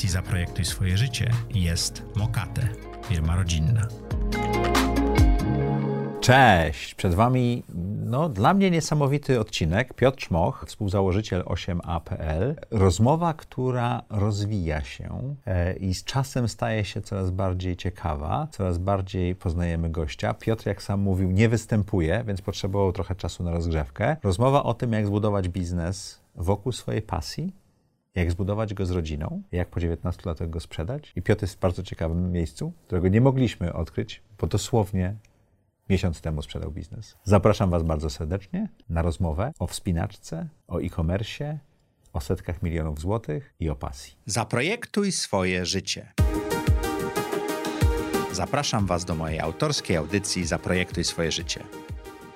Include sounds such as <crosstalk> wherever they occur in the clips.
audycji Zaprojektuj swoje życie jest Mokate, firma rodzinna. Cześć! Przed Wami no, dla mnie niesamowity odcinek. Piotr Szmoch, współzałożyciel 8APL. Rozmowa, która rozwija się e, i z czasem staje się coraz bardziej ciekawa, coraz bardziej poznajemy gościa. Piotr, jak sam mówił, nie występuje, więc potrzebował trochę czasu na rozgrzewkę. Rozmowa o tym, jak zbudować biznes wokół swojej pasji, jak zbudować go z rodziną, jak po 19 latach go sprzedać. I Piotr jest w bardzo ciekawym miejscu, którego nie mogliśmy odkryć, bo dosłownie miesiąc temu sprzedał biznes. Zapraszam Was bardzo serdecznie na rozmowę o wspinaczce, o e-commerce, o setkach milionów złotych i o pasji. Zaprojektuj swoje życie. Zapraszam Was do mojej autorskiej audycji Zaprojektuj swoje życie.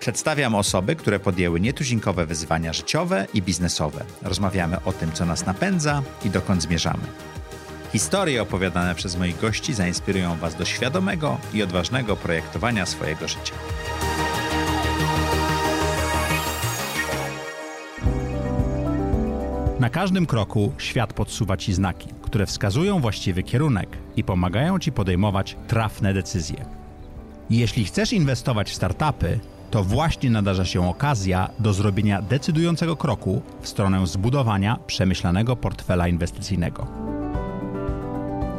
Przedstawiam osoby, które podjęły nietuzinkowe wyzwania życiowe i biznesowe. Rozmawiamy o tym, co nas napędza i dokąd zmierzamy. Historie opowiadane przez moich gości zainspirują Was do świadomego i odważnego projektowania swojego życia. Na każdym kroku świat podsuwa Ci znaki, które wskazują właściwy kierunek i pomagają Ci podejmować trafne decyzje. Jeśli chcesz inwestować w startupy, to właśnie nadarza się okazja do zrobienia decydującego kroku w stronę zbudowania przemyślanego portfela inwestycyjnego.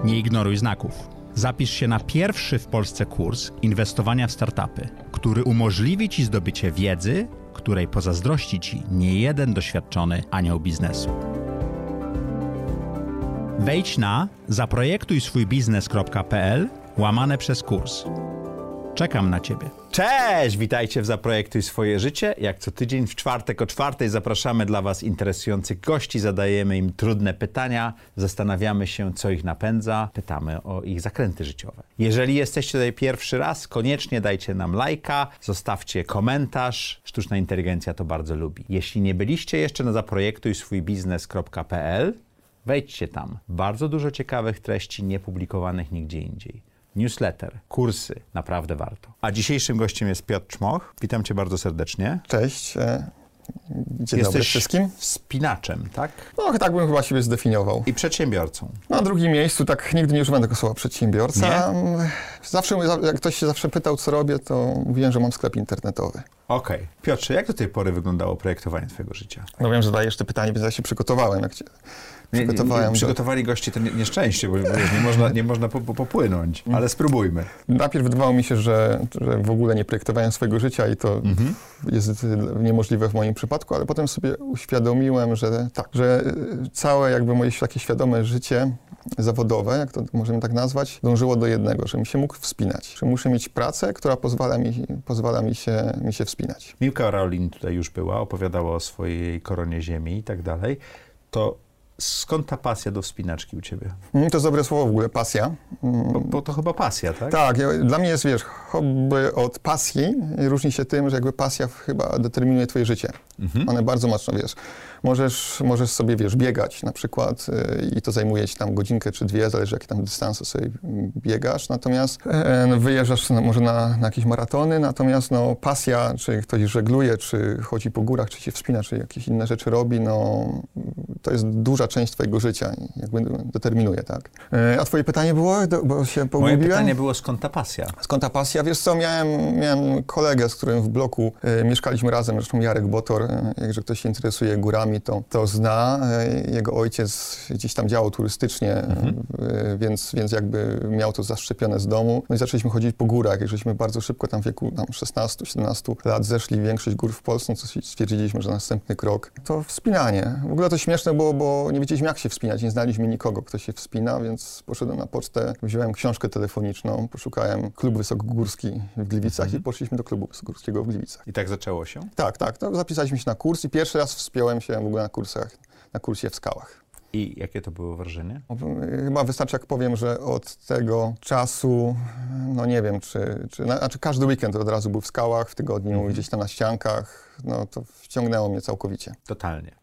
Nie ignoruj znaków. Zapisz się na pierwszy w Polsce kurs inwestowania w startupy, który umożliwi Ci zdobycie wiedzy, której pozazdrości Ci nie jeden doświadczony anioł biznesu. Wejdź na zaprojektuj swój biznes.pl łamane przez kurs. Czekam na Ciebie. Cześć! Witajcie w Zaprojektuj swoje życie. Jak co tydzień w czwartek o czwartej zapraszamy dla Was interesujących gości, zadajemy im trudne pytania, zastanawiamy się, co ich napędza, pytamy o ich zakręty życiowe. Jeżeli jesteście tutaj pierwszy raz, koniecznie dajcie nam lajka, zostawcie komentarz. Sztuczna inteligencja to bardzo lubi. Jeśli nie byliście jeszcze na zaprojektuj swój biznes.pl, wejdźcie tam. Bardzo dużo ciekawych treści niepublikowanych nigdzie indziej newsletter, kursy, naprawdę warto. A dzisiejszym gościem jest Piotr Czmoch. Witam cię bardzo serdecznie. Cześć. e, Dzień Jesteś dobry wszystkim. spinaczem, tak? No, tak bym chyba siebie zdefiniował. I przedsiębiorcą. Na drugim miejscu, tak nigdy nie używam tego słowa przedsiębiorca. Zawsze, jak ktoś się zawsze pytał, co robię, to mówiłem, że mam sklep internetowy. Okej. Piotrze, jak do tej pory wyglądało projektowanie twojego życia? No wiem, że zadajesz to pytanie, więc ja się przygotowałem. Jak cię Nie, nie, przygotowałem. nie, do- przygotowani goście to nie, nieszczęście, bo, nie można, nie można po, po, popłynąć, Mm. ale spróbujmy. Najpierw wydawało mi się, że, że w ogóle nie projektowałem swojego życia i to Mhm. jest niemożliwe w moim przypadku, ale potem sobie uświadomiłem, że tak, że y, całe jakby moje takie świadome życie zawodowe, jak to możemy tak nazwać, dążyło do jednego, żebym się mógł wspinać, że muszę mieć pracę, która pozwala mi, pozwala mi, się, mi się wspinać. Miłka Raolin tutaj już była, opowiadała o swojej koronie ziemi i tak dalej. To skąd ta pasja do wspinaczki u ciebie? Mm, To jest dobre słowo w ogóle, pasja. Mm, Bo, bo to chyba pasja, tak? Tak, dla mnie jest, wiesz, hobby od pasji różni się tym, że jakby pasja chyba determinuje twoje życie. Mhm. One bardzo mocno, wiesz, możesz, możesz sobie, wiesz, biegać na przykład y, i to zajmuje ci tam godzinkę czy dwie, zależy jakie tam dystanse sobie mm, biegasz, natomiast e, no, wyjeżdżasz może na, na jakieś maratony, natomiast no, pasja, czy ktoś żegluje, czy chodzi po górach, czy się wspina, czy jakieś inne rzeczy robi, no to jest duża część twojego życia i jakby determinuje, tak. E, A twoje pytanie było, Do- bo się Moje pogubiłem? pytanie było, skąd ta pasja? Skąd ta pasja? Wiesz co, miałem, miałem kolegę, z którym w bloku e, mieszkaliśmy razem, zresztą Jarek Botor, e, jakże ktoś się interesuje górami, to, to zna. E, jego ojciec gdzieś tam działał turystycznie, e, więc, więc jakby miał to zaszczepione z domu. No i zaczęliśmy chodzić po górach, żeśmy bardzo szybko tam w wieku tam 16-17 lat zeszli większość gór w Polsce, no to stwierdziliśmy, że następny krok to wspinanie. W ogóle to śmieszne było, bo nie wiedzieliśmy jak się wspinać, nie znaliśmy nikogo, kto się wspina, więc poszedłem na pocztę, wziąłem książkę telefoniczną, poszukałem klub wysokogórski w Gliwicach i poszliśmy do klubu wysokogórskiego w Gliwicach. I tak zaczęło się? Tak, tak, to zapisaliśmy się na kurs i pierwszy raz wspiąłem się w ogóle na kursach, na kursie w skałach. I jakie to było wrażenie? Chyba wystarczy, jak powiem, że od tego czasu, no nie wiem, czy, czy na, znaczy każdy weekend od razu był w skałach, w tygodniu gdzieś tam na ściankach, no to wciągnęło mnie całkowicie. Totalnie.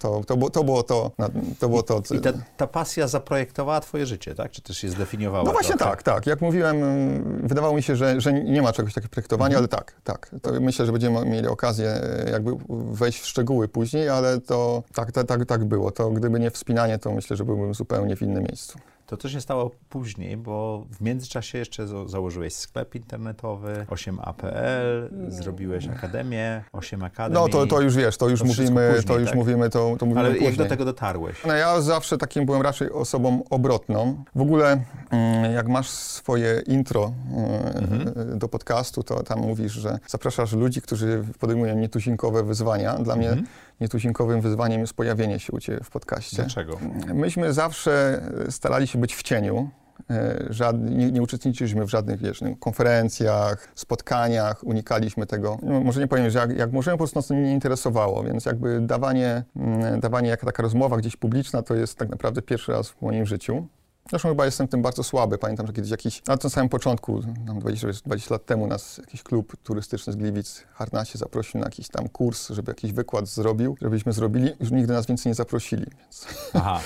To, to, było, to było to, to, było to I ta, ta pasja zaprojektowała twoje życie, tak? Czy też je zdefiniowała? No właśnie trochę? tak, tak. Jak mówiłem, mm, wydawało mi się, że, że nie ma czegoś takiego projektowania, ale tak, tak. To myślę, że będziemy mieli okazję e, jakby wejść w szczegóły później, ale to tak, tak, tak, tak było. To gdyby nie wspinanie, to myślę, że byłbym zupełnie w innym miejscu. To co się stało później, bo w międzyczasie jeszcze za- założyłeś sklep internetowy, 8APL, zrobiłeś akademię, 8 Akademii. No to, to już wiesz, to już To mówimy, później, to już tak? mówimy, to, to mówimy Ale później. jak do tego dotarłeś? No ja zawsze takim byłem raczej osobą obrotną. W ogóle mm, jak masz swoje intro e, do podcastu, to tam mówisz, że zapraszasz ludzi, którzy podejmują nietuzinkowe wyzwania. Dla mnie nietuzinkowym wyzwaniem jest pojawienie się u Ciebie w podcaście. Dlaczego? Myśmy zawsze starali się być w cieniu. E, Żad, nie, nie uczestniczyliśmy w żadnych wiesz, wiem, konferencjach, spotkaniach, unikaliśmy tego. No, może nie powiem, że jak, jak możemy, po prostu nas to nie interesowało, więc jakby dawanie, mm, dawanie jaka taka rozmowa gdzieś publiczna to jest tak naprawdę pierwszy raz w moim życiu. Zresztą chyba jestem tym bardzo słaby. Pamiętam, że kiedyś jakiś, na tym samym początku, tam 20, 20 lat temu nas jakiś klub turystyczny z Gliwic, Harnasie, zaprosił na jakiś tam kurs, żeby jakiś wykład zrobił, żebyśmy zrobili. Już nigdy nas więcej nie zaprosili, więc, Aha.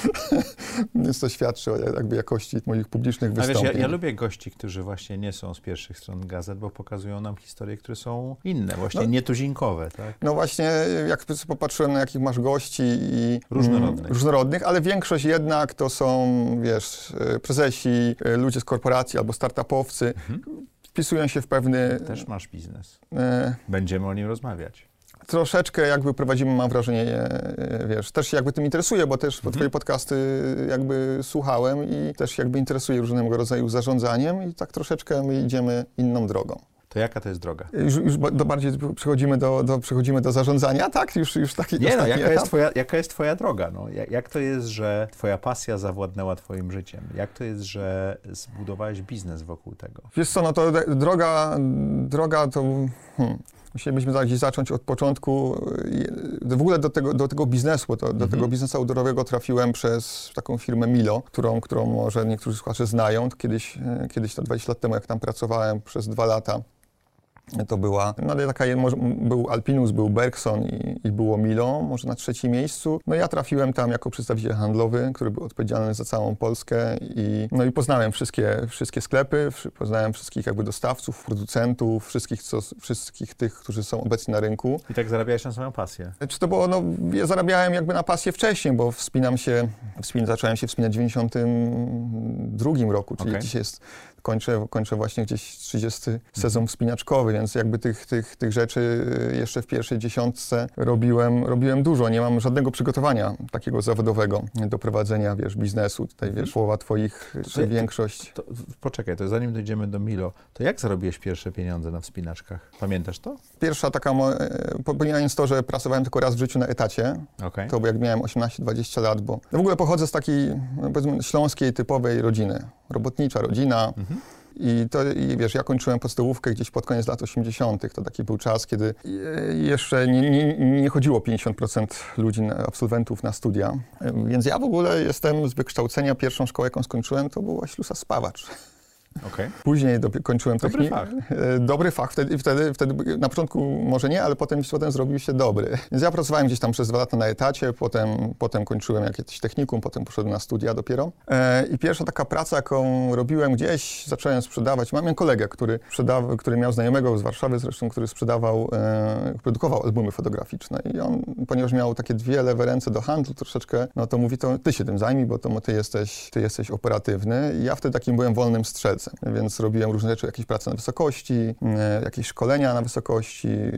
<laughs> więc to świadczy o jakby jakości moich publicznych A wiesz, wystąpień. ja, ja lubię gości, którzy właśnie nie są z pierwszych stron gazet, bo pokazują nam historie, które są inne, właśnie No. nietuzinkowe, tak? No właśnie, jak popatrzyłem na jakich masz gości i Różnorodnych. mm, różnorodnych, ale większość jednak to są, wiesz, e, prezesi, e, ludzie z korporacji albo startupowcy, wpisują się w pewny, Też masz biznes. e, Będziemy o nim rozmawiać. troszeczkę jakby prowadzimy, mam wrażenie, wiesz, też się jakby tym interesuję, bo też Mhm. twoje podcasty jakby słuchałem i też jakby interesuję różnego rodzaju zarządzaniem i tak troszeczkę my idziemy inną drogą. To jaka to jest droga? Już, już do bardziej przechodzimy do, do, przechodzimy do zarządzania, tak? Już, już taki Nie no, jaka etap. jest, twoja, jaka jest twoja droga? No? Jak, jak to jest, że twoja pasja zawładnęła twoim życiem? Jak to jest, że zbudowałeś biznes wokół tego? Wiesz co, no to droga, droga to... Hmm. Musielibyśmy gdzieś zacząć od początku. W ogóle do tego, do tego biznesu, to, do tego biznesu outdoorowego trafiłem przez taką firmę Milo, którą, którą może niektórzy słuchacze znają. Kiedyś, e, kiedyś to 20 lat temu, jak tam pracowałem przez dwa lata, to była, no ale taka, może, był Alpinus, był Bergson i, i było Milo, może na trzecim miejscu. No ja trafiłem tam jako przedstawiciel handlowy, który był odpowiedzialny za całą Polskę i, no i poznałem wszystkie, wszystkie sklepy, poznałem wszystkich jakby dostawców, producentów, wszystkich, co, wszystkich tych, którzy są obecni na rynku. I tak zarabiałeś na swoją pasję. Czy to było, no ja zarabiałem jakby na pasję wcześniej, bo wspinam się, wspin, zacząłem się wspinać w 92 roku, czyli Okej. dzisiaj jest, kończę, kończę właśnie gdzieś 30 sezon wspinaczkowy, więc jakby tych, tych, tych rzeczy y, jeszcze w pierwszej dziesiątce robiłem, robiłem dużo. Nie mam żadnego przygotowania takiego zawodowego do prowadzenia, wiesz, biznesu. Tutaj, wiesz, połowa twoich, to- większość. To, poczekaj, to zanim dojdziemy do Milo, to jak zarobiłeś pierwsze pieniądze na wspinaczkach? Pamiętasz to? Pierwsza taka, e, pomijając to, że pracowałem tylko raz w życiu na etacie, Okej. To jak miałem 18-20 lat, bo w ogóle pochodzę z takiej no powiedzmy śląskiej typowej rodziny. Robotnicza rodzina. I to, i wiesz, ja kończyłem podstawówkę gdzieś pod koniec lat 80. To taki był czas, kiedy e, jeszcze nie, nie, nie chodziło 50% ludzi, absolwentów na studia. E, Więc ja w ogóle jestem z wykształcenia, pierwszą szkołę, jaką skończyłem, to była ślusa spawacz. Okej. Później dopi- kończyłem Dobry fach. <laughs> Dobry fach. Wtedy, wtedy, wtedy na początku może nie, ale potem, potem zrobił się dobry. Więc ja pracowałem gdzieś tam przez dwa lata na etacie, potem, potem kończyłem jakieś technikum, potem poszedłem na studia dopiero. E, I pierwsza taka praca, jaką robiłem gdzieś, zacząłem sprzedawać. Mam kolegę, który, sprzedawał, który miał znajomego z Warszawy zresztą, który sprzedawał, e, produkował albumy fotograficzne. I on, ponieważ miał takie dwie lewe ręce do handlu troszeczkę, no to mówi, to ty się tym zajmij, bo to ty jesteś, ty jesteś operatywny. I ja wtedy takim byłem wolnym strzelcem, więc robiłem różne rzeczy, jakieś prace na wysokości, e, jakieś szkolenia na wysokości, e,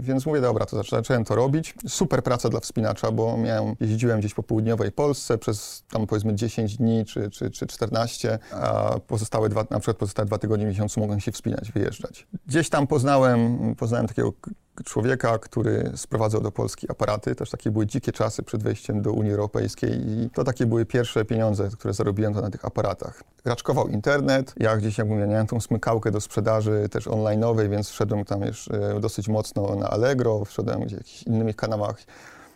więc mówię, dobra, to zacząłem to robić. Super praca dla wspinacza, bo miałem, jeździłem gdzieś po południowej Polsce przez tam powiedzmy 10 dni czy, czy, czy 14, a pozostałe dwa, na przykład pozostałe dwa tygodnie miesiącu mogłem się wspinać, wyjeżdżać. Gdzieś tam poznałem, poznałem takiego człowieka, który sprowadzał do Polski aparaty. Też takie były dzikie czasy przed wejściem do Unii Europejskiej i to takie były pierwsze pieniądze, które zarobiłem to na tych aparatach. Raczkował internet, ja gdzieś, jak mówię, miałem tą smykałkę do sprzedaży też online'owej, więc wszedłem tam już e, dosyć mocno na Allegro, wszedłem gdzieś w jakichś innych kanałach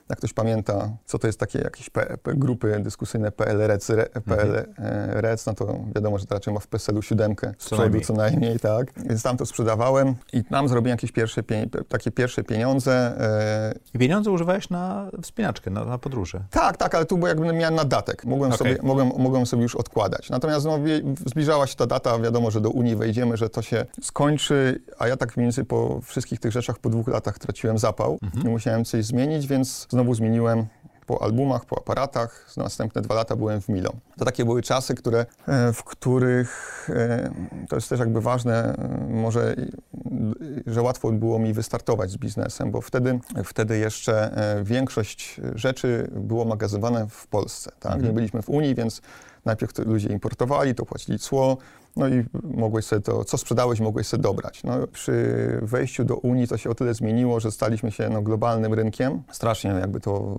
jak ktoś pamięta, co to jest takie jakieś P, P, grupy dyskusyjne PLREC, re, PLREC, no to wiadomo, że to raczej ma w PESEL-u siódemkę z Co przodu najmniej. co najmniej, tak. Więc tam to sprzedawałem i tam zrobiłem jakieś pierwsze, pie, takie pierwsze pieniądze. E, I pieniądze używałeś na wspinaczkę, na, na podróże. tak, tak, ale tu bo jakby miałem nadatek. Mogłem, Okej. sobie, mogłem, mogłem sobie już odkładać. Natomiast no, zbliżała się ta data, wiadomo, że do Unii wejdziemy, że to się skończy, a ja tak mniej więcej po wszystkich tych rzeczach po dwóch latach traciłem zapał i musiałem coś zmienić, więc znowu zmieniłem po albumach, po aparatach. Następne dwa lata byłem w Milo. To takie były czasy, które, e, w których e, to jest też jakby ważne, e, może, że łatwo było mi wystartować z biznesem, bo wtedy, wtedy jeszcze większość rzeczy było magazynowane w Polsce. Tak? Nie byliśmy w Unii, więc najpierw ludzie importowali, to płacili cło, no i mogłeś sobie to, co sprzedałeś, mogłeś sobie dobrać. No, przy wejściu do Unii to się o tyle zmieniło, że staliśmy się no, globalnym rynkiem. Strasznie jakby to,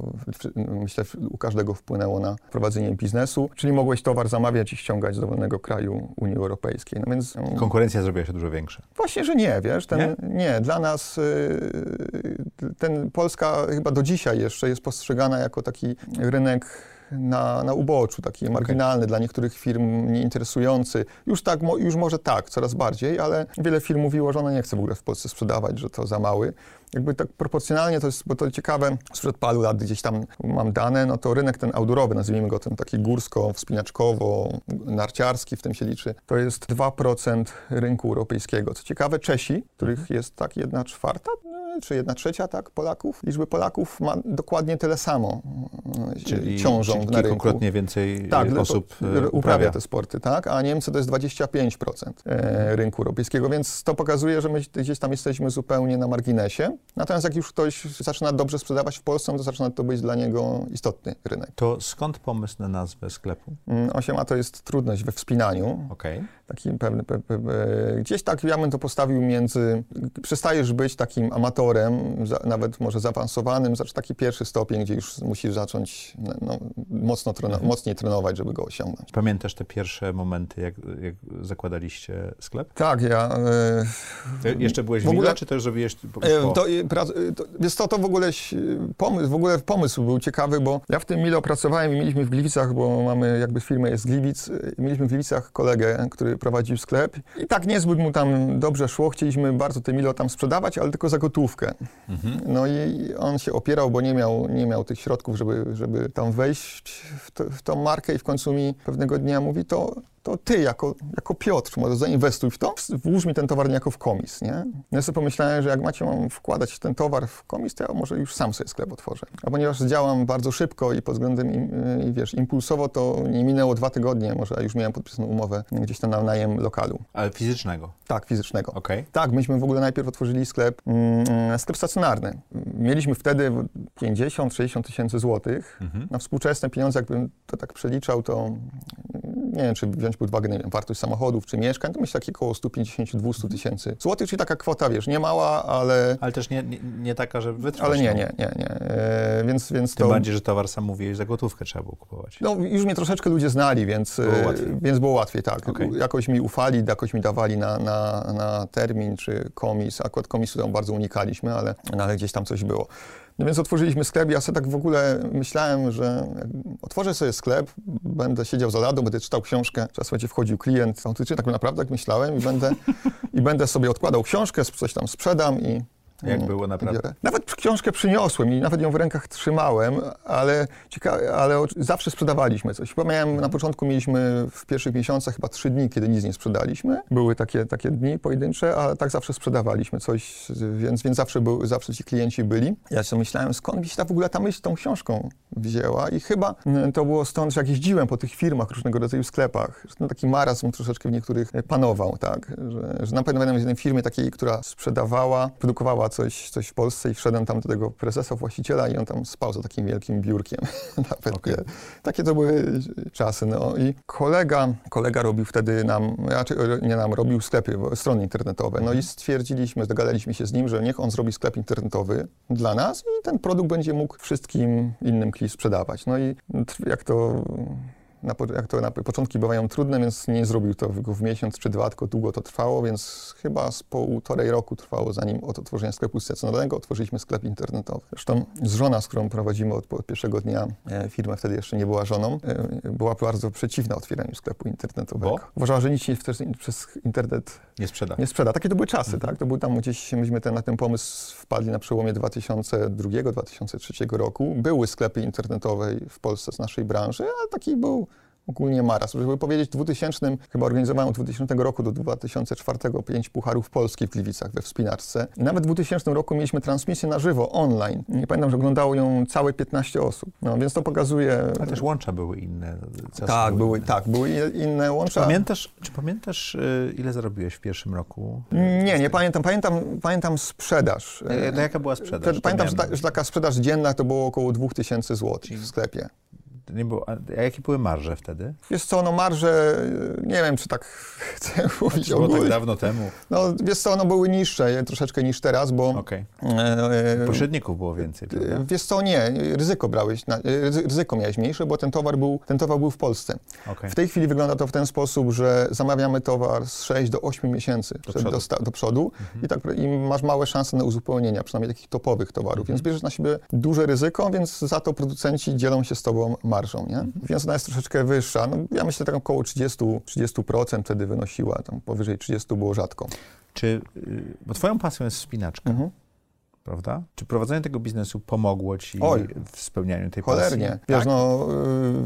myślę, u każdego wpłynęło na prowadzenie biznesu, czyli mogłeś towar zamawiać i ściągać z dowolnego kraju Unii Europejskiej. No więc mm, Konkurencja zrobiła się dużo większa. Właśnie, że nie, wiesz, ten, nie? dla nas y, ten Polska chyba do dzisiaj jeszcze jest postrzegana jako taki rynek na, na uboczu, taki marginalny, dla niektórych firm nieinteresujący. Już tak, mo- już może tak, coraz bardziej, ale wiele firm mówiło, że ona nie chce w ogóle w Polsce sprzedawać, że to za mały. Jakby tak proporcjonalnie to jest, bo to ciekawe, sprzed paru lat gdzieś tam mam dane, no to rynek ten outdoorowy, nazwijmy go ten taki górsko-wspinaczkowo-narciarski, w tym się liczy, to jest 2% rynku europejskiego. Co ciekawe, Czesi, których jest tak jedna czwarta, czy jedna trzecia, tak, Polaków, liczby Polaków ma dokładnie tyle samo e, Czyli, ciążą czyli na rynku. kilkukrotnie więcej Tak, e, le- osób e, uprawia uprawia. te sporty, tak? A Niemcy to jest 25% e, rynku europejskiego, więc to pokazuje, że my gdzieś tam jesteśmy zupełnie na marginesie. Natomiast jak już ktoś zaczyna dobrze sprzedawać w Polsce, no to zaczyna to być dla niego istotny rynek. To skąd pomysł na nazwę sklepu? Mm, 8a to jest trudność we wspinaniu. Taki pewny, pe, pe, pe, gdzieś tak ja bym to postawił między, przestajesz być takim amatorem, za, nawet może zaawansowanym, zacz taki pierwszy stopień, gdzie już musisz zacząć no, mocno treno, mocniej trenować, żeby go osiągnąć. Pamiętasz te pierwsze momenty, jak, jak zakładaliście sklep? Tak, ja... E, Ty Jeszcze byłeś w, w ogóle- Mile, czy też zrobiłeś po, E. To, e, e, to, wiesz co, to w ogóle pomysł, w ogóle pomysł był ciekawy, bo ja w tym Milo pracowałem i mieliśmy w Gliwicach, bo mamy jakby firmę jest z Gliwic, e, mieliśmy w Gliwicach kolegę, który prowadził sklep i tak niezbyt mu tam dobrze szło, chcieliśmy bardzo te Milo tam sprzedawać, ale tylko za gotówkę. No i on się opierał, bo nie miał, nie miał tych środków, żeby, żeby tam wejść w, to, w tą markę i w końcu mi pewnego dnia mówi, to to ty jako, jako Piotr może zainwestuj w to, włóż mi ten towar niejako w komis, nie? Ja sobie pomyślałem, że jak macie mam wkładać ten towar w komis, to ja może już sam sobie sklep otworzę. A ponieważ działam bardzo szybko i pod względem, wiesz, impulsowo, to nie minęło dwa tygodnie, może, a już miałem podpisaną umowę gdzieś tam na najem lokalu. Ale fizycznego. Tak, fizycznego. Okej. Tak, myśmy w ogóle najpierw otworzyli sklep, mm, sklep stacjonarny. Mieliśmy wtedy 50-60 tysięcy złotych. Na współczesne pieniądze, jakbym to tak przeliczał, to mm, nie wiem, czy wziąć pod uwagę nie wiem, wartość samochodów czy mieszkań, to myślę takie około 150-200 tysięcy złotych, czyli taka kwota, wiesz, nie mała, ale, Ale też nie, nie, nie taka, że wytrwasz. ale nie, no. nie, nie, nie. E, więc, więc Tym to... bardziej, że towar sam mówiłeś, za gotówkę trzeba było kupować. No, już mnie troszeczkę ludzie znali, więc Było e, łatwiej. więc było łatwiej, tak. Okej. Jakoś mi ufali, jakoś mi dawali na, na, na termin czy komis. Akurat komisu tam bardzo unikaliśmy, ale, no, ale gdzieś tam coś było. No więc otworzyliśmy sklep. Ja sobie tak w ogóle myślałem, że otworzę sobie sklep, będę siedział za ladą, będę czytał książkę, czas będzie wchodził klient tak naprawdę tak myślałem i będę, i będę sobie odkładał książkę, coś tam sprzedam i Jak Mm, było naprawdę? biorę. Nawet książkę przyniosłem i nawet ją w rękach trzymałem, ale, ale zawsze sprzedawaliśmy coś. Chyba miałem, na początku mieliśmy w pierwszych miesiącach chyba trzy dni, kiedy nic nie sprzedaliśmy. Były takie, takie dni pojedyncze, ale tak zawsze sprzedawaliśmy coś, więc, więc zawsze, był, zawsze ci klienci byli. Ja sobie myślałem, skąd mi się ta w ogóle ta myśl tą książką wzięła i chyba mm, to było stąd, że jak jeździłem po tych firmach, różnego rodzaju sklepach, że ten taki marazm troszeczkę w niektórych e, panował, tak, że, że na pewno w jednej firmie takiej, która sprzedawała, produkowała coś, coś w Polsce i wszedłem tam do tego prezesa, właściciela i on tam spał za takim wielkim biurkiem. <laughs> Nawet nie. Takie to były czasy, no i kolega, kolega robił wtedy nam, raczej e, nie nam, robił sklepy, strony internetowe, no i stwierdziliśmy, dogadaliśmy się z nim, że niech on zrobi sklep internetowy dla nas i ten produkt będzie mógł wszystkim innym kli sprzedawać. No i jak to na, jak to na początki bywają trudne, więc nie zrobił to w, w miesiąc czy dwa, tylko długo to trwało, więc chyba z półtorej roku trwało, zanim od otworzenia sklepu stacjonarnego otworzyliśmy sklep internetowy. Zresztą z żona, z którą prowadzimy od, od pierwszego dnia e, firmę, wtedy jeszcze nie była żoną, e, była bardzo przeciwna otwieraniu sklepu internetowego. Bo? Uważała, że nic się przez, przez internet Nie sprzeda. nie sprzeda. Takie to były czasy, Mhm. tak? To był tam gdzieś, myśmy ten, na ten pomysł wpadli na przełomie 2002-2003 roku. Były sklepy internetowe w Polsce z naszej branży, ale taki był ogólnie maraz. Żeby powiedzieć, w 2000, chyba organizowałem od 2000 roku do 2004 pięć pucharów Polski w Gliwicach we wspinaczce. Nawet w 2000 roku mieliśmy transmisję na żywo, online. Nie pamiętam, że oglądało ją całe 15 osób. No, więc to pokazuje... Ale też łącza były inne. Tak, były, inne. tak, były inne Czy łącza. pamiętasz, czy pamiętasz y, ile zarobiłeś w pierwszym roku? Nie, nie pamiętam. Pamiętam, pamiętam sprzedaż. E, To jaka była sprzedaż? Pamiętam, że, ta, że taka sprzedaż dzienna to było około 2000 zł w sklepie. Nie było, a jakie były marże wtedy? Wiesz co, no marże, y, nie wiem, czy tak <laughs> chcę mówić Było tak dawno temu. No wiesz co, no były niższe e, troszeczkę niż teraz, bo... Okej. e, e, Pośredników było więcej, prawda? Wiesz co, nie, ryzyko brałeś, na, ryzy- ryzyko miałeś mniejsze, bo ten towar był, ten towar był w Polsce. Okej. W tej chwili wygląda to w ten sposób, że zamawiamy towar z 6 do 8 miesięcy przed przodu. dosta- do przodu i, tak, i masz małe szanse na uzupełnienia, przynajmniej takich topowych towarów, więc bierzesz na siebie duże ryzyko, więc za to producenci dzielą się z tobą marżą, nie? Więc ona jest troszeczkę wyższa. No, ja myślę, tak około 30, 30% wtedy wynosiła, tam powyżej 30 było rzadko. Czy, y, bo twoją pasją jest wspinaczka, Mhm. Prawda? Czy prowadzenie tego biznesu pomogło ci Oj. w spełnianiu tej Cholernie. pasji? Wiesz, tak? no...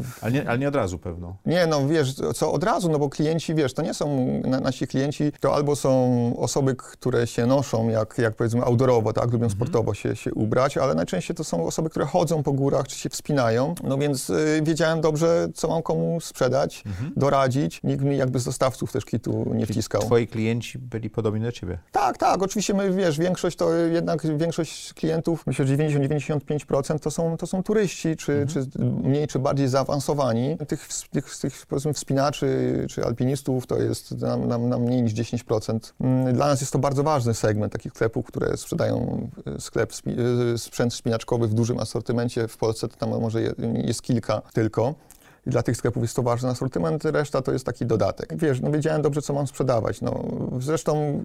y, ale, nie, ale nie od razu pewno. Nie, no wiesz, co od razu, no bo klienci, wiesz, to nie są, na, nasi klienci to albo są osoby, które się noszą, jak, jak powiedzmy outdoorowo, tak, lubią sportowo się, się ubrać, ale najczęściej to są osoby, które chodzą po górach, czy się wspinają, no więc y, wiedziałem dobrze, co mam komu sprzedać, doradzić, nikt mi jakby z dostawców też kitu nie wciskał. Twoi klienci byli podobni do ciebie. Tak, tak, oczywiście my, wiesz, większość to jednak, większość klientów, myślę, że 90-95% to są, to są turyści, czy, czy mniej, czy bardziej zaawansowani. Tych, tych, tych powiedzmy wspinaczy, czy alpinistów to jest nam, nam, nam mniej niż 10%. Mm, Dla nas jest to bardzo ważny segment takich sklepów, które sprzedają e, sklep, e, sprzęt wspinaczkowy w dużym asortymencie. W Polsce to tam może je- jest kilka tylko. I dla tych sklepów jest to ważny asortyment, reszta to jest taki dodatek. Wiesz, no wiedziałem dobrze, co mam sprzedawać. No, zresztą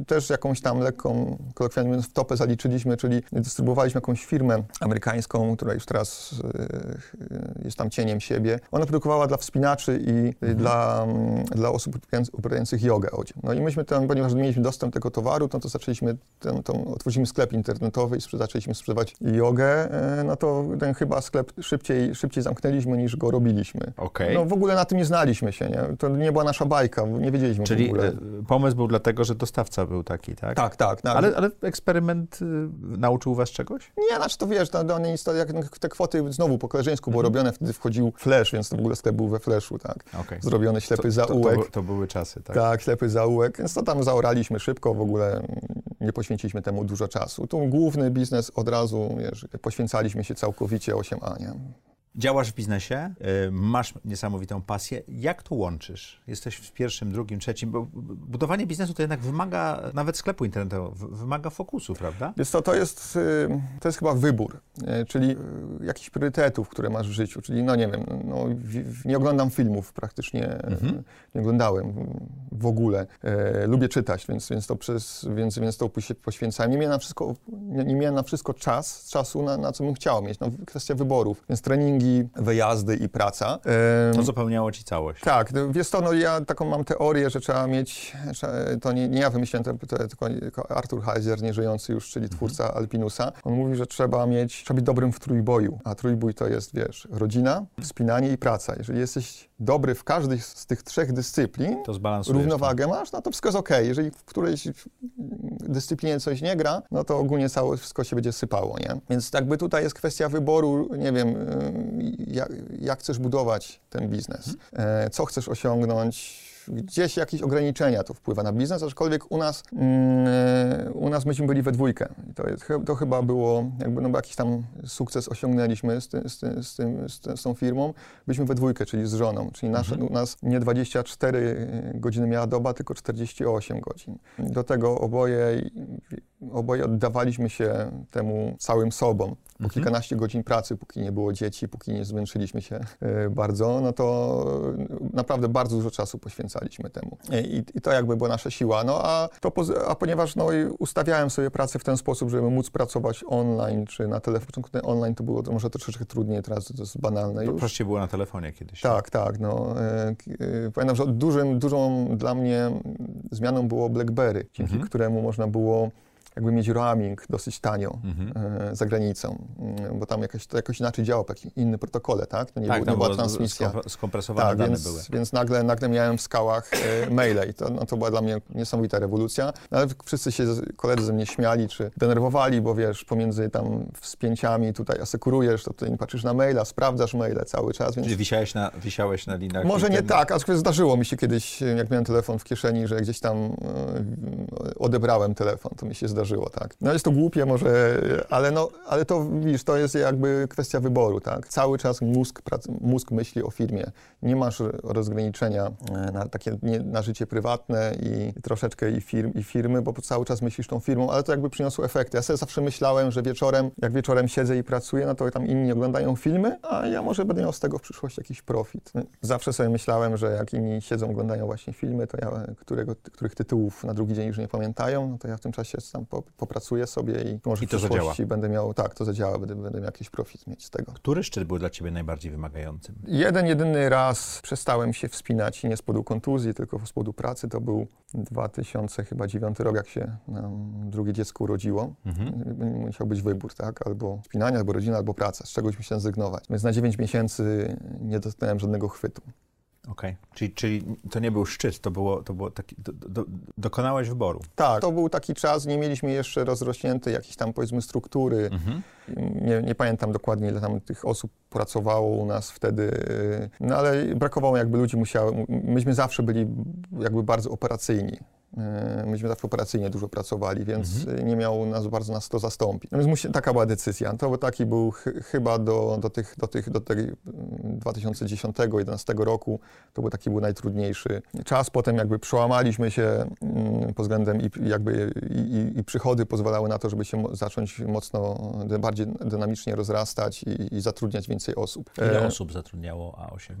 y, też jakąś tam lekką, kolokwialnie mówiąc, wtopę zaliczyliśmy, czyli dystrybuowaliśmy jakąś firmę amerykańską, która już teraz y, y, jest tam cieniem siebie. Ona produkowała dla wspinaczy i y, dla, mm, dla osób uprawiając- uprawiających jogę odzień. No i myśmy tam, ponieważ mieliśmy dostęp do tego towaru, no to zaczęliśmy, ten, tą, otworzyliśmy sklep internetowy i zaczęliśmy sprzedawać jogę, y, no to ten chyba sklep szybciej, szybciej zamknęliśmy niż go robiliśmy. Okej. No w ogóle na tym nie znaliśmy się, nie? To nie była nasza bajka, nie wiedzieliśmy w Czyli ogóle. y, pomysł był dlatego, że dostawca był taki, tak? Tak, tak. tak. Ale, ale eksperyment y, nauczył was czegoś? Nie, znaczy to wiesz, to, to, nie to, jak te kwoty znowu po koleżeńsku Mhm. było robione, wtedy wchodził flash, więc to w ogóle sklep był we flashu, tak. Okej. Zrobiony ślepy To, to, zaułek. to, to były czasy, tak? Tak, ślepy zaułek, więc to tam zaoraliśmy szybko, w ogóle nie poświęciliśmy temu dużo czasu. Tu główny biznes od razu, wiesz, poświęcaliśmy się całkowicie 8A, nie? Działasz w biznesie, y, masz niesamowitą pasję. Jak to łączysz? Jesteś w pierwszym, drugim, trzecim, bo budowanie biznesu to jednak wymaga, nawet sklepu internetowego, wymaga fokusu, prawda? Więc to, to, jest, y, to jest chyba wybór, y, czyli jakichś priorytetów, które masz w życiu, czyli no nie wiem, no, nie oglądam filmów praktycznie, Mhm. nie oglądałem w ogóle. Lubię czytać, więc, więc to przez, więc, więc to poświęcałem. Nie miałem na wszystko, nie, nie miałem na wszystko czas, czasu na, na co bym chciał mieć, no, kwestia wyborów, więc treningi, wyjazdy i praca. To zapełniało ci całość. tak, no, wiesz co, no ja taką mam teorię, że trzeba mieć, to nie, nie ja wymyśliłem, to, to, tylko, tylko Artur Heiser, nieżyjący już, czyli twórca Alpinusa. On mówi, że trzeba mieć, trzeba być dobrym w trójboju, a trójbój to jest, wiesz, rodzina, wspinanie i praca. Jeżeli jesteś dobry w każdej z tych trzech dyscyplin, To zbalansujesz. równowagę masz, no to wszystko jest okej. Jeżeli w którejś dyscyplinie coś nie gra, no to ogólnie całe wszystko się będzie sypało, nie? Więc jakby tutaj jest kwestia wyboru, nie wiem, y, jak, jak chcesz budować ten biznes, e, co chcesz osiągnąć, gdzieś jakieś ograniczenia to wpływa na biznes, aczkolwiek u nas, mm, e, u nas myśmy byli we dwójkę. I to, jest, to chyba było, jakby no, jakiś tam sukces osiągnęliśmy z, ty, z, ty, z, tym, z, ty, z tą firmą. Byliśmy we dwójkę, czyli z żoną, czyli nasze, u nas nie 24 godziny miała doba, tylko 48 godzin. Do tego oboje oboje oddawaliśmy się temu całym sobą. Po Mhm. kilkanaście godzin pracy, póki nie było dzieci, póki nie zmęczyliśmy się e, bardzo, no to naprawdę bardzo dużo czasu poświęcaliśmy temu. E, I, i to jakby była nasza siła. No a, to, a ponieważ no, ustawiałem sobie pracę w ten sposób, żeby móc pracować online czy na telefonie, online to było to może troszeczkę trudniej, teraz to jest banalne już. Prościej było na telefonie kiedyś. Tak, tak. No, e, e, pamiętam, że dużym, dużą dla mnie zmianą było BlackBerry, dzięki Mhm. któremu można było jakby mieć roaming dosyć tanio Mhm. e, za granicą, mm, bo tam jakoś, to jakoś inaczej działało, inny protokole, tak? To nie, tak, tam nie była transmisja. skompre- skompresowane Tak, dane więc, były. więc nagle, nagle miałem w skałach e, maile i to, no, to była dla mnie niesamowita rewolucja. No, ale wszyscy się, koledzy ze mnie śmiali czy denerwowali, bo wiesz, pomiędzy tam wspięciami tutaj asekurujesz, to tutaj nie patrzysz na maila, sprawdzasz maile cały czas, więc Czyli wisiałeś na, wisiałeś na linach? może nie ten- tak, aczkolwiek zdarzyło mi się kiedyś, jak miałem telefon w kieszeni, że gdzieś tam e, odebrałem telefon, to mi się zdarzyło, tak. No jest to głupie może, ale no, ale to widzisz, to jest jakby kwestia wyboru, tak. Cały czas mózg, prac, mózg myśli o firmie. Nie masz rozgraniczenia e, na takie, nie, na życie prywatne i troszeczkę i, firm, i firmy, bo cały czas myślisz tą firmą, ale to jakby przyniosło efekty. Ja sobie zawsze myślałem, że wieczorem, jak wieczorem siedzę i pracuję, no to tam inni oglądają filmy, a ja może będę miał z tego w przyszłości jakiś profit. Zawsze sobie myślałem, że jak inni siedzą, oglądają właśnie filmy, to ja którego, których tytułów na drugi dzień już nie pamiętają, no to ja w tym czasie tam po, popracuję sobie i może I to w przyszłości zadziała. będę miał, tak, to zadziała, będę, będę miał jakiś profit mieć z tego. Który szczyt był dla ciebie najbardziej wymagającym? Jeden, jedyny raz przestałem się wspinać nie z powodu kontuzji, tylko z powodu pracy. To był 2009 rok, jak się nam drugie dziecko urodziło. Mhm. Musiał być wybór, tak? Albo spinanie, albo rodzina, albo praca. Z czegoś musiałem zrezygnować. Więc na 9 miesięcy nie dotknąłem żadnego chwytu. Okej. Czyli, czyli to nie był szczyt, to było, to było taki, do, do, dokonałeś wyboru. Tak, to był taki czas, nie mieliśmy jeszcze rozrośniętej jakiejś tam powiedzmy struktury. Mhm. Nie, nie pamiętam dokładnie, ile tam tych osób pracowało u nas wtedy, no ale brakowało jakby ludzi, musiały, myśmy zawsze byli jakby bardzo operacyjni. Yy, Myśmy zawsze operacyjnie dużo pracowali, więc nie miał nas bardzo nas to zastąpić. No więc musi, taka była decyzja. To był taki był ch chyba do, do tych, do tych, do tej mm, 2010-2011 roku, to był taki był najtrudniejszy czas. Potem jakby przełamaliśmy się mm, pod względem i jakby i, i, przychody pozwalały na to, żeby się mo- zacząć mocno, bardziej dynamicznie rozrastać i, i zatrudniać więcej osób. Ile E, osób zatrudniało A8?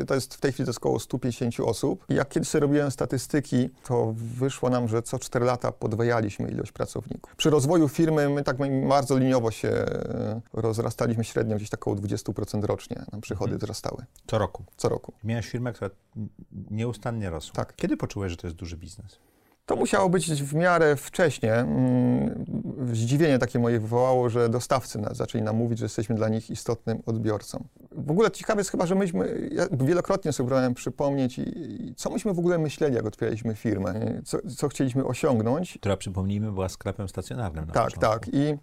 y, To jest w tej chwili to jest około 150 osób. Jak kiedyś robiłem statystyki, to wyszło nam, że co 4 lata podwajaliśmy ilość pracowników. Przy rozwoju firmy my tak bardzo liniowo się e, rozrastaliśmy średnio, gdzieś tak około 20% rocznie nam przychody wzrastały Co roku. co roku. Miałeś firmę, która nieustannie rosła. Tak. Kiedy poczułeś, że to jest duży biznes? To musiało być w miarę wcześnie. Mm, Zdziwienie takie moje wywołało, że dostawcy zaczęli nam mówić, że jesteśmy dla nich istotnym odbiorcą. W ogóle ciekawe jest chyba, że myśmy, ja wielokrotnie sobie próbowałem przypomnieć, co myśmy w ogóle myśleli, jak otwieraliśmy firmę, co, co chcieliśmy osiągnąć. Która, przypomnijmy, była sklepem stacjonarnym na Tak, początku. tak. I e,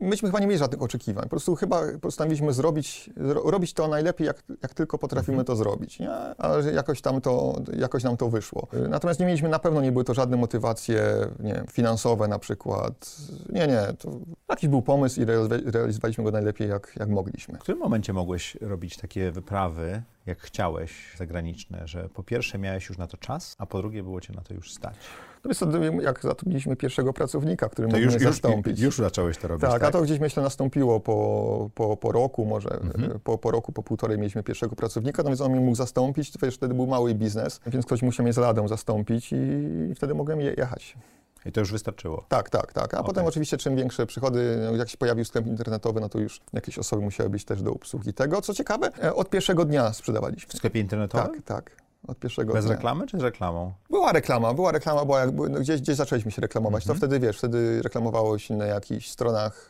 myśmy chyba nie mieli żadnych oczekiwań. Po prostu chyba postanowiliśmy zrobić, zro, robić to najlepiej, jak, jak tylko potrafimy to zrobić. Nie? Ale jakoś, tam to, jakoś nam to wyszło. Natomiast nie mieliśmy, na pewno nie były to żadne motywacje nie wiem, finansowe na przykład. Nie, nie. To jakiś był pomysł i realizowa- realizowaliśmy go najlepiej, jak, jak mogliśmy. W którym momencie mogłeś robić takie wyprawy, jak chciałeś, zagraniczne, że po pierwsze miałeś już na to czas, a po drugie było cię na to już stać? No więc to, jak zatrudniliśmy pierwszego pracownika, który mógł już, mnie już, zastąpić. już zacząłeś to robić, Tak, tak? a to gdzieś myślę nastąpiło po, po, po roku, może Mhm. e, po, po roku, po półtorej mieliśmy pierwszego pracownika, no więc on mnie mógł zastąpić, to wiesz, wtedy był mały biznes, więc ktoś musiał mnie z ladą zastąpić i wtedy mogłem je, jechać. I to już wystarczyło. Tak, tak, tak. A Okej. potem oczywiście czym większe przychody, no, jak się pojawił sklep internetowy, no to już jakieś osoby musiały być też do obsługi tego. Co ciekawe, e, od pierwszego dnia W sprzedawaliśmy. sklepie internetowym? Tak, tak. Od pierwszego Bez dnia. reklamy czy z reklamą? Była reklama, była reklama, była jakby, no gdzieś, gdzieś zaczęliśmy się reklamować. Mhm. To wtedy, wiesz, wtedy reklamowało się na jakichś stronach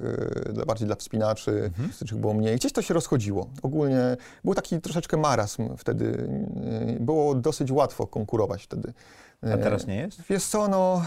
y, bardziej dla wspinaczy, Mhm. których było mniej. Gdzieś to się rozchodziło. Ogólnie był taki troszeczkę marazm wtedy. y, Było dosyć łatwo konkurować wtedy. A teraz nie jest? Wiesz co, no,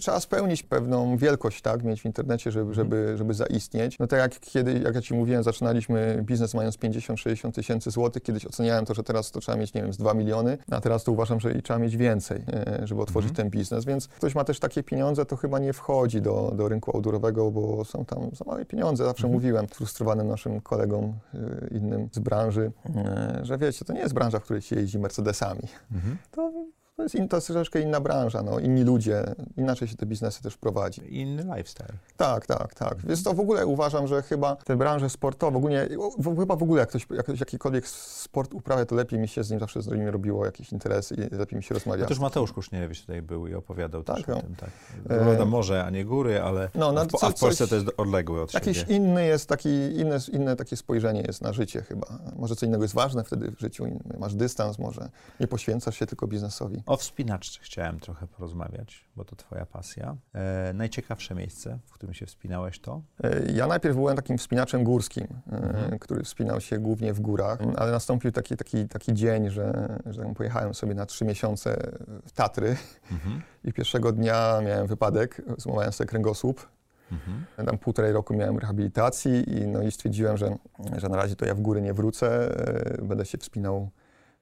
trzeba spełnić pewną wielkość, tak, mieć w internecie, Mhm. żeby, żeby, żeby zaistnieć. No tak jak kiedy, jak ja Ci mówiłem, zaczynaliśmy biznes mając 50-60 tysięcy złotych, kiedyś oceniałem to, że teraz to trzeba mieć, nie wiem, z 2 miliony, a teraz to uważam, że i trzeba mieć więcej, e, żeby otworzyć Mhm. ten biznes, więc ktoś ma też takie pieniądze, to chyba nie wchodzi do, do rynku audurowego, bo są tam za małe pieniądze. Zawsze Mhm. mówiłem frustrowanym naszym kolegom e, innym z branży, e, że wiecie, to nie jest branża, w której się jeździ Mercedesami. Mhm. To To jest, in, to jest troszeczkę inna branża, no, inni ludzie, inaczej się te biznesy też prowadzi. Inny lifestyle. Tak, tak, tak. Więc to w ogóle uważam, że chyba te branże sportowe, ogólnie, w, chyba w ogóle jak ktoś, jak jakikolwiek sport uprawia, to lepiej mi się z nim zawsze z nim robiło jakieś interesy i lepiej mi się rozmawiało. Otóż Mateusz Kusznierewicz tutaj był i opowiadał Tak, też no. o tym. Tak. Prawda, morze, a nie góry, ale No, no, a, w, co- a w Polsce coś- to jest odległe od Jakieś siebie. inny jest taki, inne, inne takie spojrzenie jest na życie chyba. Może co innego jest ważne wtedy w życiu, masz dystans, może nie poświęcasz się tylko biznesowi. O wspinaczce chciałem trochę porozmawiać, bo to twoja pasja. E, najciekawsze miejsce, w którym się wspinałeś to? E, Ja najpierw byłem takim wspinaczem górskim, e, Mhm. który wspinał się głównie w górach, ale nastąpił taki, taki, taki dzień, że, że pojechałem sobie na trzy miesiące w Tatry Mhm. i pierwszego dnia miałem wypadek, złamałem sobie kręgosłup. Mhm. Tam półtorej roku miałem rehabilitacji i, no, i stwierdziłem, że, że na razie to ja w góry nie wrócę, e, będę się wspinał,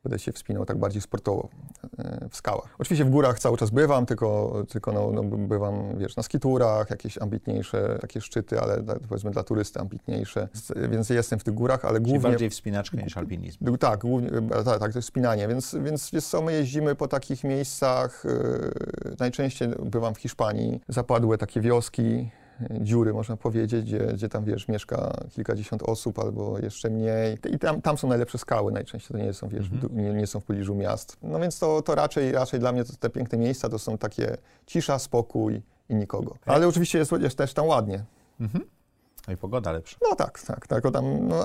będę się wspinał tak bardziej sportowo e, w skałach. Oczywiście w górach cały czas bywam, tylko, tylko no, no, bywam wiesz, na skiturach, jakieś ambitniejsze takie szczyty, ale dla, powiedzmy dla turysty ambitniejsze, więc jestem w tych górach, ale Czyli głównie... bardziej wspinaczka niż alpinizm. Tak, głównie, tak, tak, to jest spinanie, więc, więc wiesz co, my jeździmy po takich miejscach, e, najczęściej bywam w Hiszpanii, zapadłe takie wioski, dziury można powiedzieć, gdzie, gdzie tam wiesz, mieszka kilkadziesiąt osób albo jeszcze mniej i tam, tam są najlepsze skały najczęściej, to nie są, wiesz, w du- nie, nie są w pobliżu miast. No więc to, to raczej, raczej dla mnie to, te piękne miejsca to są takie cisza, spokój i nikogo. Ale oczywiście jest, jest też tam ładnie. Mhm. No i pogoda lepsza. No tak, tak, tylko tam, no,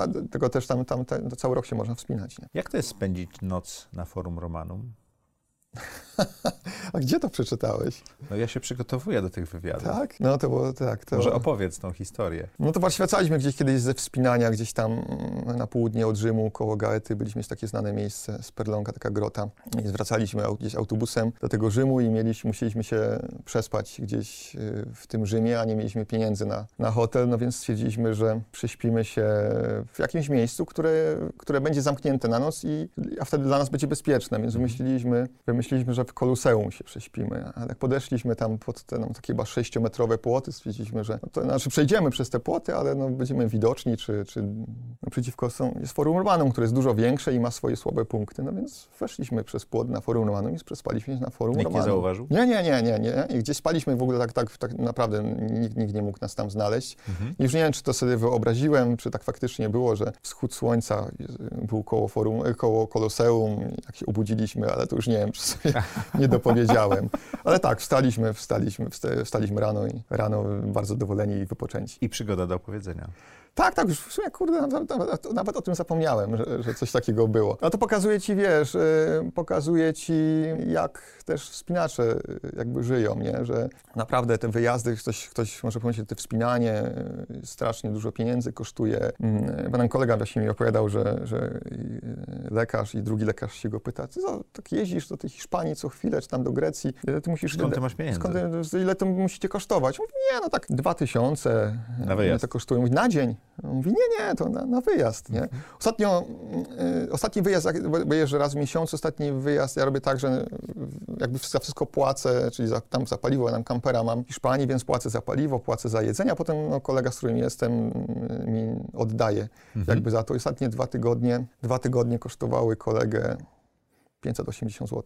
też tam, tam te, to cały rok się można wspinać, nie? Jak to jest spędzić noc na forum Romanum? <laughs> A gdzie to przeczytałeś? No ja się przygotowuję do tych wywiadów. Tak? No to było tak. To... Może opowiedz tą historię. No to świecaliśmy gdzieś kiedyś ze wspinania, gdzieś tam na południe od Rzymu, koło Gaety. Byliśmy w takie znane miejsce, Sperlonga, taka grota. I zwracaliśmy gdzieś autobusem do tego Rzymu i mieliśmy, musieliśmy się przespać gdzieś y, w tym Rzymie, a nie mieliśmy pieniędzy na, na hotel, no więc stwierdziliśmy, że prześpimy się w jakimś miejscu, które, które będzie zamknięte na noc, i, a wtedy dla nas będzie bezpieczne, więc wymyśliliśmy, wymyśliliśmy, że w Koluseum się prześpimy. Ale jak podeszliśmy tam pod te no, takie chyba sześciometrowe płoty, stwierdziliśmy, że no to znaczy przejdziemy przez te płoty, ale no, będziemy widoczni, czy, czy naprzeciwko są, jest Forum Urbanum, które jest dużo większe i ma swoje słabe punkty, no więc weszliśmy przez płot na Forum Urbanum i przespaliśmy się na Forum Nikt nie zauważył? Nie, nie, nie, nie, nie. I gdzieś spaliśmy w ogóle tak, tak, tak naprawdę nikt, nikt nie mógł nas tam znaleźć. Mhm. Już nie wiem, czy to sobie wyobraziłem, czy tak faktycznie było, że wschód słońca był koło, forum, koło Koloseum i tak się obudziliśmy, ale to już nie wiem, czy <laughs> nie dopowiedziałem. Ale tak, wstaliśmy, wstaliśmy, wsta- wstaliśmy rano i rano bardzo zadowoleni i wypoczęci. I przygoda do opowiedzenia. Tak, tak, już w sumie, kurde, nawet, nawet, nawet o tym zapomniałem, że, że coś takiego było. A to pokazuje ci, wiesz, y, pokazuje ci, jak też wspinacze y, jakby żyją, nie? Że naprawdę te wyjazdy, ktoś, ktoś może powiedzieć, że to wspinanie y, strasznie dużo pieniędzy kosztuje. Mm, Bo nam kolega właśnie mi opowiadał, że, że lekarz i drugi lekarz się go pyta, ty co, tak jeździsz do tej Hiszpanii co chwilę, czy tam do Grecji, ile ty musisz... Skąd ty masz pieniędzy? Skąd, ile to musi cię kosztować? Mówi, nie, no tak dwa tysiące. Na wyjazd. To kosztuje. Mówi, na dzień. On Mówi, nie, nie, to na, na wyjazd, nie. Ostatnio, y, ostatni wyjazd, bo jeżdżę raz w miesiącu, ostatni wyjazd ja robię tak, że jakby za wszystko płacę, czyli za, tam za paliwo, ja tam kampera mam w Hiszpanii, więc płacę za paliwo, płacę za jedzenie, a potem no, kolega, z którym jestem, y, mi oddaje Mhm. jakby za to. Ostatnie dwa tygodnie, dwa tygodnie kosztowały kolegę 580 zł.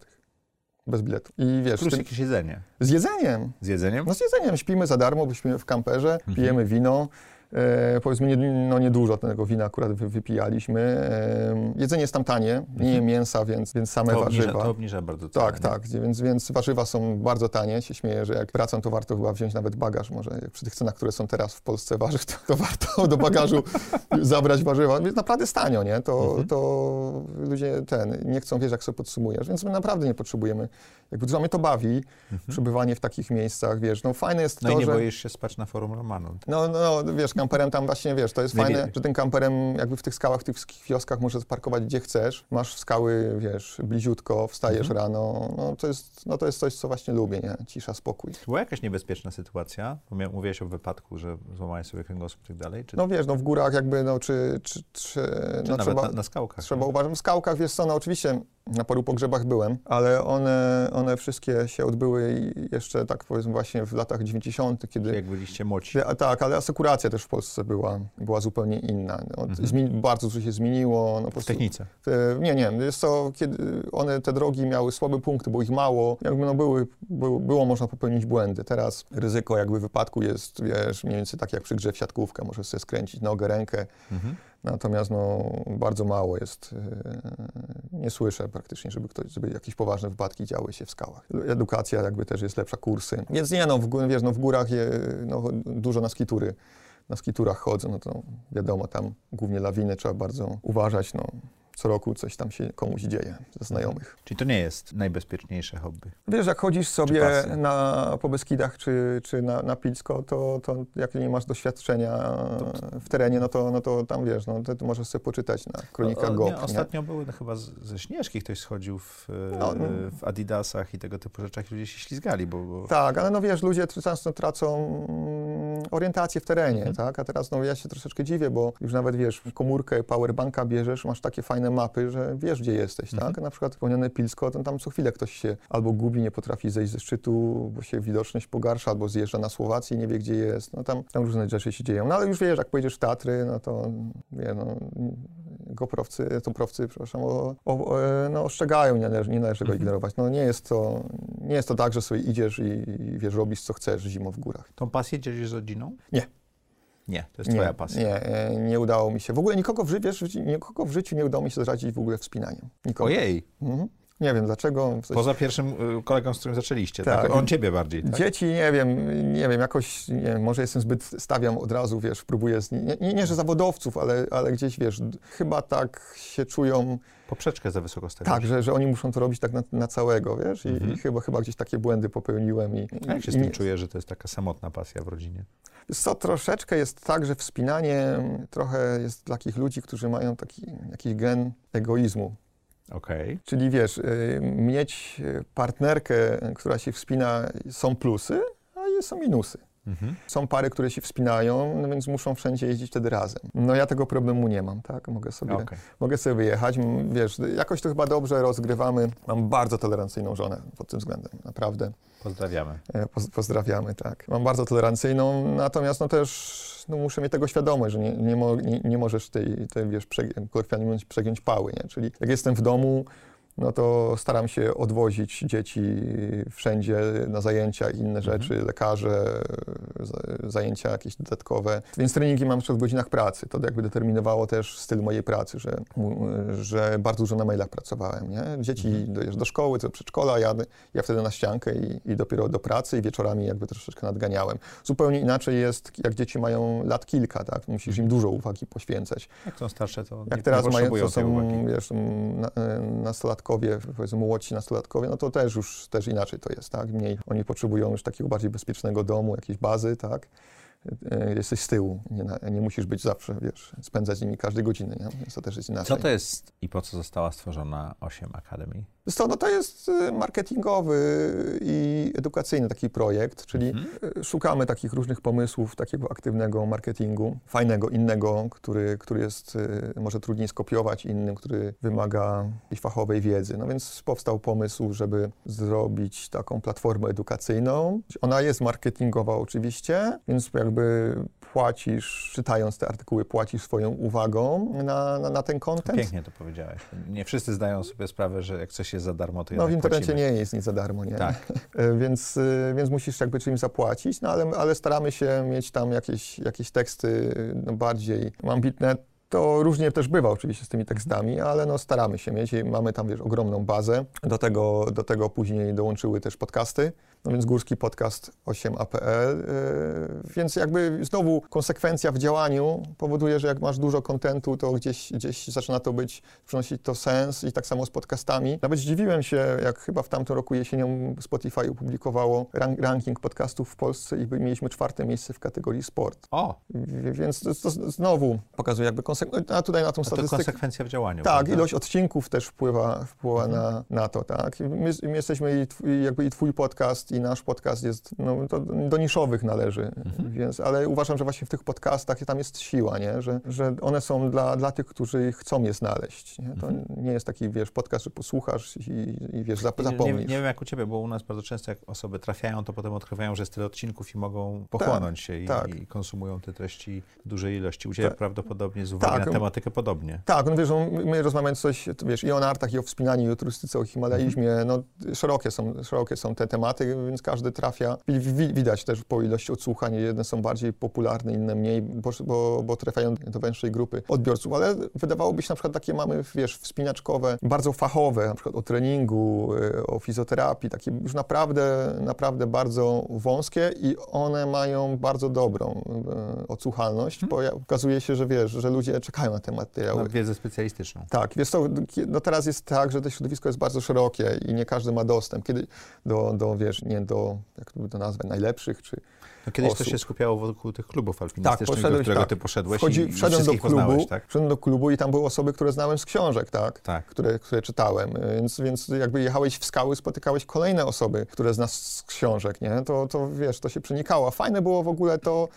Bez biletu. I wiesz, Plus jakieś jedzenie. z jedzeniem. Z jedzeniem? No z jedzeniem śpimy za darmo, bo śpimy w kamperze, Mhm. pijemy wino. E, powiedzmy, nie, no niedużo tego wina akurat wy, wypijaliśmy. E, jedzenie jest tam tanie, nie jem mięsa, więc, więc same Mhm. to, obniża, warzywa. to obniża bardzo cenę. Tak, tak, więc, więc warzywa są bardzo tanie. Się śmieję, że jak wracam, to warto chyba wziąć nawet bagaż. Może przy tych cenach, które są teraz w Polsce warzyw, to, to warto do bagażu <laughs> zabrać warzywa. Więc naprawdę jest tanio, nie? To, Mhm. to ludzie ten, nie chcą, wiesz, jak sobie podsumujesz. Więc my naprawdę nie potrzebujemy. Jakby dużo mnie to bawi, przebywanie w takich miejscach, wiesz. No fajne jest Mhm. No to, i nie że... boisz się spać na forum Romanu. No, no, no, wiesz, kamperem tam właśnie, wiesz, to jest Nie fajne, wie- że tym kamperem jakby w tych skałach, w tych wszystkich wioskach możesz parkować gdzie chcesz. Masz skały, wiesz, bliziutko, wstajesz Mhm. rano. No to, jest, no to jest coś, co właśnie lubię, nie? Cisza, spokój. Była jakaś niebezpieczna sytuacja? Mówiłeś o wypadku, że złamałeś sobie kręgosłup i tak dalej? Czy, No wiesz, no w górach jakby, no czy, czy, czy, czy no, trzeba, na, na skałkach? trzeba uważać. W skałkach, wiesz co, no oczywiście Na paru pogrzebach byłem, ale one, one wszystkie się odbyły jeszcze tak powiedzmy właśnie w latach 90., kiedy... Jak byliście młodsi. A, tak, ale asekuracja też w Polsce była, była zupełnie inna. No, Mhm. zmieni- bardzo dużo się zmieniło. No, W technice. Nie, nie, jest to, kiedy one, te drogi miały słabe punkty, było ich mało, jakby no były, było, było można popełnić błędy. Teraz ryzyko jakby wypadku jest, wiesz, mniej więcej tak jak przy grze w siatkówkę, możesz sobie skręcić nogę, rękę, Mhm. Natomiast no bardzo mało jest, e, nie słyszę praktycznie, żeby ktoś, żeby jakieś poważne wypadki działy się w skałach. Edukacja jakby też jest lepsza, kursy, więc nie no, w, wiesz, no w górach je, no, dużo na skitury, na skiturach chodzę, no to wiadomo, tam głównie lawiny trzeba bardzo uważać, no co roku coś tam się komuś dzieje ze znajomych. Czyli to nie jest najbezpieczniejsze hobby. Wiesz, jak chodzisz sobie na, po Beskidach czy, czy na, na Pilsko, to, to jak nie masz doświadczenia w terenie, no to, no to tam wiesz, no to, możesz sobie poczytać na kronikach GOP. nie, Ostatnio były no, chyba z, ze Śnieżki ktoś schodził w, e, No, no. w Adidasach i tego typu rzeczach i ludzie się ślizgali, bo... bo... Tak, ale no wiesz, ludzie często tracą mm, orientację w terenie, Mhm. tak? A teraz no ja się troszeczkę dziwię, bo już nawet wiesz, komórkę powerbanka bierzesz, masz takie fajne mapy, że wiesz, gdzie jesteś, Mhm. tak? Na przykład wspomniane Pilsko, to tam co chwilę ktoś się albo gubi, nie potrafi zejść ze szczytu, bo się widoczność pogarsza, albo zjeżdża na Słowację i nie wie, gdzie jest. No tam, tam różne rzeczy się dzieją. No ale już wiesz, jak pojedziesz w Tatry, no to wie, no, goprowcy, toprowcy, przepraszam, o, o, no, ostrzegają, nie należy, nie należy go Mhm. ignorować. No nie jest to, nie jest to tak, że sobie idziesz i, i wiesz, robisz co chcesz zimą w górach. Tą pasję dzielisz z rodziną? Nie. Nie, to jest nie, twoja pasja. Nie, e, nie udało mi się. W ogóle nikogo w, wiesz, nikogo w życiu nie udało mi się zaradzić w ogóle wspinaniem. Nikogo. Ojej, Mhm. Nie wiem dlaczego. W sensie- poza pierwszym y, kolegą, z którym zaczęliście, tak? Tak. On ciebie bardziej, tak? Dzieci, nie wiem, nie wiem, jakoś, nie wiem, może jestem zbyt, stawiam od razu, wiesz, próbuję, z, nie, nie, nie, że zawodowców, ale, ale gdzieś, wiesz, chyba tak się czują, Poprzeczkę za wysoko stawiasz. tak, że, że oni muszą to robić tak na, na całego, wiesz, i, Mhm. i chyba, chyba gdzieś takie błędy popełniłem. I, A jak się i z tym nie- czujesz, że to jest taka samotna pasja w rodzinie? Co, troszeczkę jest tak, że wspinanie trochę jest dla takich ludzi, którzy mają taki jakiś gen egoizmu. Okej. Czyli wiesz, y, mieć partnerkę, która się wspina, są plusy, a są minusy. Mhm. Są pary, które się wspinają, no więc muszą wszędzie jeździć wtedy razem. No ja tego problemu nie mam, tak? Mogę sobie, Okej. mogę sobie wyjechać. Wiesz, jakoś to chyba dobrze rozgrywamy. Mam bardzo tolerancyjną żonę pod tym względem, naprawdę. Pozdrawiamy. E, Poz, pozdrawiamy, tak. Mam bardzo tolerancyjną, natomiast no też no muszę mieć tego świadomość, że nie, nie, mo, nie, nie możesz tej, tej wiesz, przegiąć pały, nie? Czyli jak jestem w domu, no to staram się odwozić dzieci wszędzie na zajęcia, inne rzeczy, lekarze, za- zajęcia jakieś dodatkowe. Więc treningi mam jeszcze w godzinach pracy. To jakby determinowało też styl mojej pracy, że, że bardzo dużo na mailach pracowałem. Nie? Dzieci do, do szkoły, do przedszkola, ja, ja wtedy na ściankę i, i dopiero do pracy i wieczorami jakby troszeczkę nadganiałem. Zupełnie inaczej jest, jak dzieci mają lat kilka, tak? Musisz im dużo uwagi poświęcać. Jak są starsze, to Jak nie, teraz nie mają, to są, wiesz, na, e, nastolatkowie, powiedzmy młodsi nastolatkowie, no to też już też inaczej to jest, tak? Mniej, oni potrzebują już takiego bardziej bezpiecznego domu, jakiejś bazy, tak? E, Jesteś z tyłu, nie, nie musisz być zawsze, wiesz, spędzać z nimi każdej godziny, nie? Więc to też jest inaczej. Co to jest i po co została stworzona 8 Academy? Co, no to jest e, marketingowy i edukacyjny taki projekt, czyli Mhm. e, szukamy takich różnych pomysłów, takiego aktywnego marketingu, fajnego, innego, który, który jest e, może trudniej skopiować innym, który wymaga jakiejś fachowej wiedzy. No więc powstał pomysł, żeby zrobić taką platformę edukacyjną. Ona jest marketingowa oczywiście, więc jakby płacisz, czytając te artykuły, płacisz swoją uwagą na, na, na ten content. Pięknie to powiedziałeś. Nie wszyscy zdają sobie sprawę, że jak coś jest za darmo, to No w internecie płacimy. nie jest nic za darmo, nie? Tak. <laughs> E, Więc, e, więc musisz jakby czymś zapłacić, no ale, ale staramy się mieć tam jakieś, jakieś teksty no, bardziej ambitne. To różnie też bywa oczywiście z tymi tekstami, ale no staramy się mieć i mamy tam, wiesz, ogromną bazę. Do tego, do tego później dołączyły też podcasty, no więc Górski Podcast 8APL, yy, więc jakby znowu konsekwencja w działaniu powoduje, że jak masz dużo kontentu, to gdzieś, gdzieś zaczyna to być, przynosić to sens i tak samo z podcastami. Nawet zdziwiłem się, jak chyba w tamtym roku jesienią Spotify opublikowało rank, ranking podcastów w Polsce i mieliśmy czwarte miejsce w kategorii sport. O, Więc to, to znowu pokazuje jakby konsekwencje konsek- a tutaj na tą A to statystykę. konsekwencja w działaniu. Tak, prawda? ilość odcinków też wpływa, wpływa na, na to, tak. My, my jesteśmy i, twój, jakby i twój podcast, i nasz podcast jest, no, to do niszowych należy, więc, ale uważam, że właśnie w tych podcastach tam jest siła, nie? Że, że one są dla, dla tych, którzy chcą je znaleźć. Nie? To nie jest taki, wiesz, podcast, że posłuchasz i, i wiesz, zap, I Nie, zapomnisz. nie wiem jak u Ciebie, bo u nas bardzo często jak osoby trafiają, to potem odkrywają, że jest tyle odcinków i mogą pochłonąć się i, tak. i konsumują te treści w dużej ilości. U Ciebie Tak. prawdopodobnie z uwagi Tak. na tematykę podobnie. Tak, no wiesz, my rozmawiamy coś, wiesz, i o nartach, i o wspinaniu, i o turystyce, o himalaizmie, no szerokie są, szerokie są te tematy, więc każdy trafia. Wi- Widać też po ilości odsłuchań, jedne są bardziej popularne, inne mniej, bo, bo, bo trafiają do węższej grupy odbiorców, ale wydawałoby się na przykład takie mamy, wiesz, wspinaczkowe, bardzo fachowe, na przykład o treningu, y, o fizjoterapii, takie już naprawdę, naprawdę bardzo wąskie i one mają bardzo dobrą y, odsłuchalność, bo ja, okazuje się, że wiesz, że ludzie czekają na te materiały. Na wiedzę specjalistyczną. Tak, wiesz co, no teraz jest tak, że to środowisko jest bardzo szerokie i nie każdy ma dostęp kiedy do, do wiesz, nie do, jak to to nazwać, najlepszych, czy... No, kiedyś to osób. się skupiało wokół tych klubów alpinistycznych, do poszedłeś- którego tak. Ty poszedłeś Wchodzi, i, wszedłem do klubu, poznałeś, tak? wszedłem do klubu i tam były osoby, które znałem z książek, tak? Tak. Które, które czytałem, więc, więc jakby jechałeś w skały, spotykałeś kolejne osoby, które znasz z książek, nie? To, to wiesz, to się przenikało. A Fajne było w ogóle to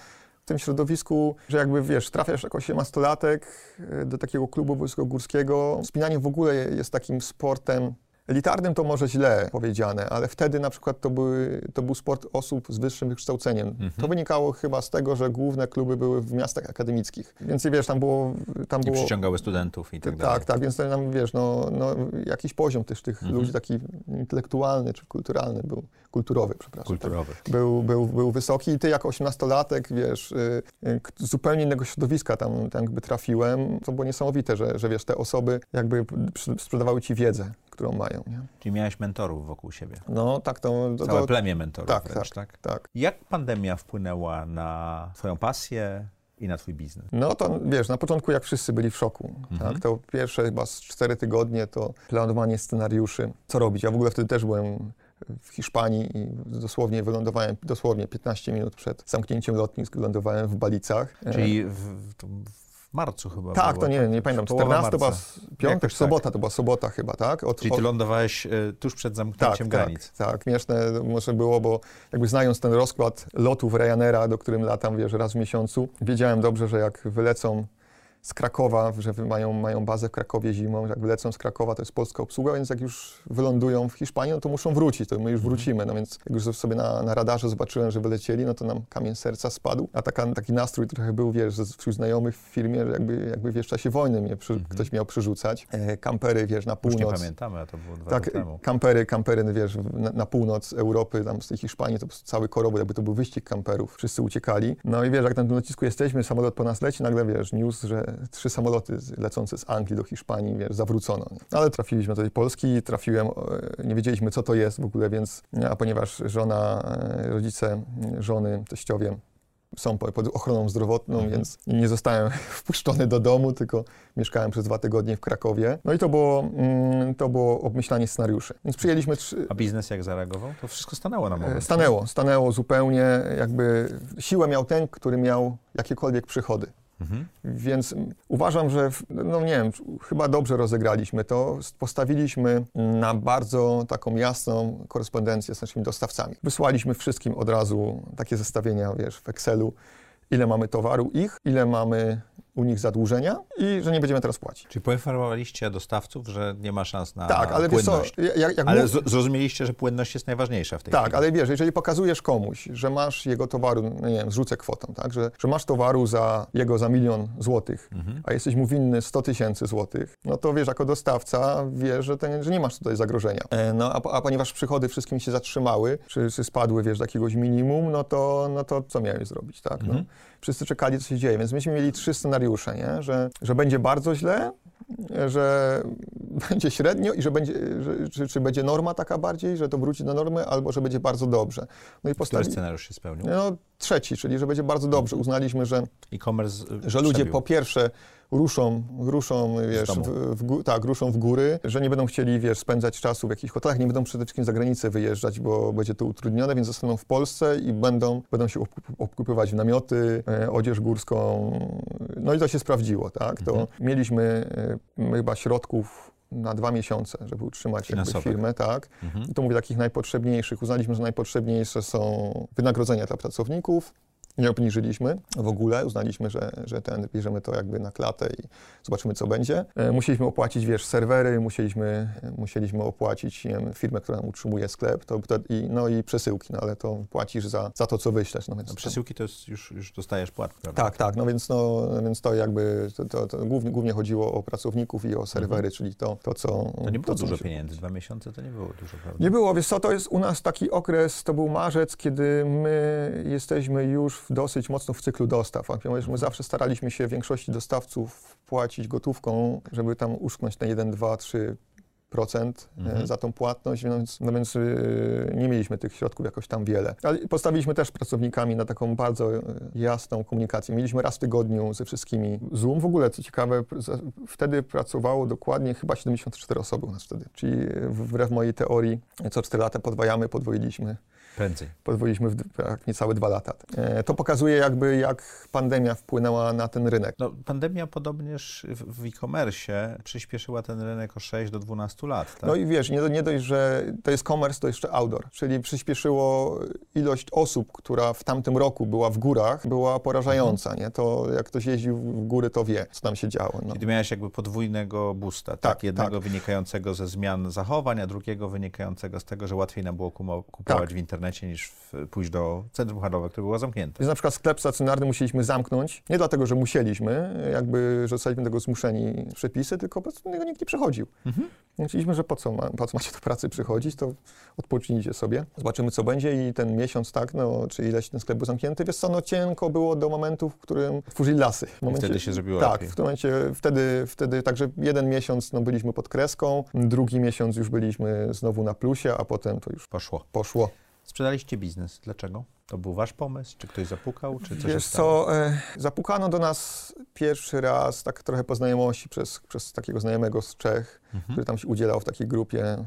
w tym środowisku, że jakby wiesz, trafiasz jako 18-latek y, do takiego klubu wysokogórskiego. Wspinanie w ogóle jest takim sportem Elitarnym to może źle powiedziane, ale wtedy na przykład to, były, to był sport osób z wyższym wykształceniem. Mhm. To wynikało chyba z tego, że główne kluby były w miastach akademickich. Więc wiesz, tam było... Tam I było przyciągały studentów i tak dalej. tak, tak, więc tam wiesz, no, no, jakiś poziom też tych Mhm. ludzi taki intelektualny czy kulturalny był, kulturowy, przepraszam. Kulturowy. Tak, był, był, był wysoki i ty jako osiemnastolatek, wiesz, y, y, zupełnie innego środowiska tam, tam jakby trafiłem. To było niesamowite, że, że wiesz, te osoby jakby sprzedawały ci wiedzę, którą mają, nie? Czyli miałeś mentorów wokół siebie. No tak, to... to, Całe to plemię mentorów tak, wręcz, tak? tak. Jak pandemia wpłynęła na Twoją pasję i na Twój biznes? No to wiesz, na początku jak wszyscy byli w szoku, Mhm. tak, to pierwsze chyba z cztery tygodnie to planowanie scenariuszy, co robić. Ja w ogóle wtedy też byłem w Hiszpanii i dosłownie wylądowałem, dosłownie 15 minut przed zamknięciem lotnisk, wylądowałem w Balicach. E, Czyli w, w, w marcu chyba tak, było, to nie, nie pamiętam, Połowa 14 to była piątek, tak. sobota, to była sobota chyba, tak? Od, Czyli od- Ty lądowałeś e, tuż przed tak, zamknięciem granic. tak, tak, śmieszne może było, bo jakby znając ten rozkład lotów Ryanaira, do którym latam, wiesz, raz w miesiącu, wiedziałem dobrze, że jak wylecą z Krakowa, że mają, mają bazę w Krakowie zimą, jak wylecą z Krakowa, to jest polska obsługa, więc jak już wylądują w Hiszpanii, no to muszą wrócić, to my już wrócimy, no więc jak już sobie na, na radarze zobaczyłem, że wylecieli, no to nam kamień serca spadł, a taka, taki nastrój trochę był, wiesz, wśród znajomych w firmie, że jakby, jakby wiesz, w czasie wojny mnie przy, ktoś miał przerzucać, e, kampery, wiesz, na Już nie północ. pamiętamy, a to było dwa Tak, temu. kampery, kampery, wiesz, na, na północ Europy, tam z tej Hiszpanii, to cały korobór, jakby to był wyścig kamperów, wszyscy uciekali. No i wiesz, jak na tym lotnisku jesteśmy, samolot po nas leci, nagle wiesz, news, że trzy samoloty lecące z Anglii do Hiszpanii, wiesz, zawrócono. Ale trafiliśmy do tej Polski, trafiłem, e, nie wiedzieliśmy co to jest w ogóle, więc, a ponieważ żona, e, rodzice żony, teściowie, są po- pod ochroną zdrowotną, Mhm. więc nie zostałem <laughs> wpuszczony do domu, tylko mieszkałem przez dwa tygodnie w Krakowie. No i to było, mm, to było obmyślanie scenariuszy. Więc przyjęliśmy trzy... A biznes jak zareagował? To wszystko stanęło na moment. e, Stanęło, stanęło zupełnie, jakby siłę miał ten, który miał jakiekolwiek przychody. Mhm. Więc uważam, że, no nie wiem, chyba dobrze rozegraliśmy to. Postawiliśmy na bardzo taką jasną korespondencję z naszymi dostawcami. Wysłaliśmy wszystkim od razu takie zestawienia, wiesz, w Excelu, ile mamy towaru ich, ile mamy u nich zadłużenia i że nie będziemy teraz płacić. Czyli poinformowaliście dostawców, że nie ma szans na tak, ale wiesz co, płynność. jak, jak Ale mów- zrozumieliście, że płynność jest najważniejsza w tej Tak, chwili. ale wiesz, jeżeli pokazujesz komuś, że masz jego towaru, no nie wiem, zrzucę kwotą, tak, że, że masz towaru za jego za milion złotych, Mhm. a jesteś mu winny 100 tysięcy złotych, no to wiesz, jako dostawca wiesz, że, ten, że nie masz tutaj zagrożenia. E, No, a, a ponieważ przychody wszystkim się zatrzymały, czy, czy spadły, wiesz, do jakiegoś minimum, no to, no to co miałeś zrobić, tak? No. Wszyscy czekali, co się dzieje, więc myśmy mieli trzy scenariusze, nie? Że, że będzie bardzo źle, że <laughs> będzie średnio i że będzie, że, czy, czy będzie norma taka bardziej, że to wróci do normy, albo że będzie bardzo dobrze. No i Który postawi... scenariusz się spełnił? No trzeci, czyli że będzie bardzo dobrze. Uznaliśmy, że, E-commerce y, że ludzie po pierwsze ruszą, ruszą, wiesz, w, w, gó- tak, ruszą w góry, że nie będą chcieli, wiesz, spędzać czasu w jakichś hotelach, nie będą przede wszystkim za granicę wyjeżdżać, bo będzie to utrudnione, więc zostaną w Polsce i będą, będą się obkup- obkupywać w namioty, e, odzież górską. No i to się sprawdziło, tak? To Mhm. mieliśmy e, chyba środków na dwa miesiące, żeby utrzymać jakby firmę, tak? Mhm. I to mówię takich najpotrzebniejszych. Uznaliśmy, że najpotrzebniejsze są wynagrodzenia dla pracowników. Nie obniżyliśmy w ogóle, uznaliśmy, że, że ten, bierzemy to jakby na klatę i zobaczymy, co będzie. E, Musieliśmy opłacić, wiesz, serwery, musieliśmy, musieliśmy opłacić wiem, firmę, która nam utrzymuje sklep, to, to, i, no i przesyłki, no ale to płacisz za, za to, co wyślesz. No, więc No, to- przesyłki to jest już, już dostajesz płatkę, prawda? tak, tak, no więc, no, więc to jakby, to, to, to głównie, głównie chodziło o pracowników i o serwery, czyli to, to, co... Mhm. To nie było co dużo się- pieniędzy, dwa miesiące to nie było dużo, prawda? nie było, wiesz co, to jest u nas taki okres, to był marzec, kiedy my jesteśmy już dosyć mocno w cyklu dostaw. My zawsze staraliśmy się większości dostawców płacić gotówką, żeby tam uszknąć te 1, 2, 3 procent e, Mhm. za tą płatność, więc, no więc yy, nie mieliśmy tych środków jakoś tam wiele. Ale postawiliśmy też pracownikami na taką bardzo e, jasną komunikację. Mieliśmy raz w tygodniu ze wszystkimi Zoom. W ogóle, co ciekawe, wtedy pracowało dokładnie chyba 74 osoby u nas wtedy. Czyli wbrew mojej teorii, co 4 lata podwajamy, podwoiliśmy Prędzej. podwoiliśmy w tak, niecałe dwa lata. E, To pokazuje jakby, jak pandemia wpłynęła na ten rynek. No, pandemia podobnież w, e-commerce przyspieszyła ten rynek o 6 do 12 lat, tak? No i wiesz, nie, do- nie dość, że to jest commerce, to jeszcze outdoor, czyli przyspieszyło ilość osób, która w tamtym roku była w górach, była porażająca, nie? To jak ktoś jeździł w góry, to wie, co tam się działo. No. Czyli miałeś jakby podwójnego boosta, tak? Tak, Jednego wynikającego ze zmian zachowań, a drugiego wynikającego z tego, że łatwiej nam było kumo- kupować Tak. w internecie niż w, pójść do centrum handlowego, które było zamknięte. Więc na przykład sklep stacjonarny musieliśmy zamknąć, nie dlatego, że musieliśmy, jakby, że zostaliśmy tego zmuszeni przepisy, tylko po prostu nikt nie przychodził. Mhm. Myśleliśmy, że po co, ma, po co macie do pracy przychodzić, to odpocznijcie sobie. Zobaczymy, co będzie i ten miesiąc, tak, no, czy ileś ten sklep był zamknięty. Wiesz co, no cienko było do momentu, w którym tworzyli lasy. W momencie, wtedy się zrobiło Tak, lepiej. w tym momencie, wtedy, wtedy, także jeden miesiąc no, byliśmy pod kreską, drugi miesiąc już byliśmy znowu na plusie, a potem to już Poszło. poszło. Sprzedaliście biznes. Dlaczego? To był wasz pomysł? Czy ktoś zapukał? Czy coś Wiesz co, e, zapukano do nas pierwszy raz, tak trochę po znajomości, przez, przez takiego znajomego z Czech, Mhm. który tam się udzielał w takiej grupie e,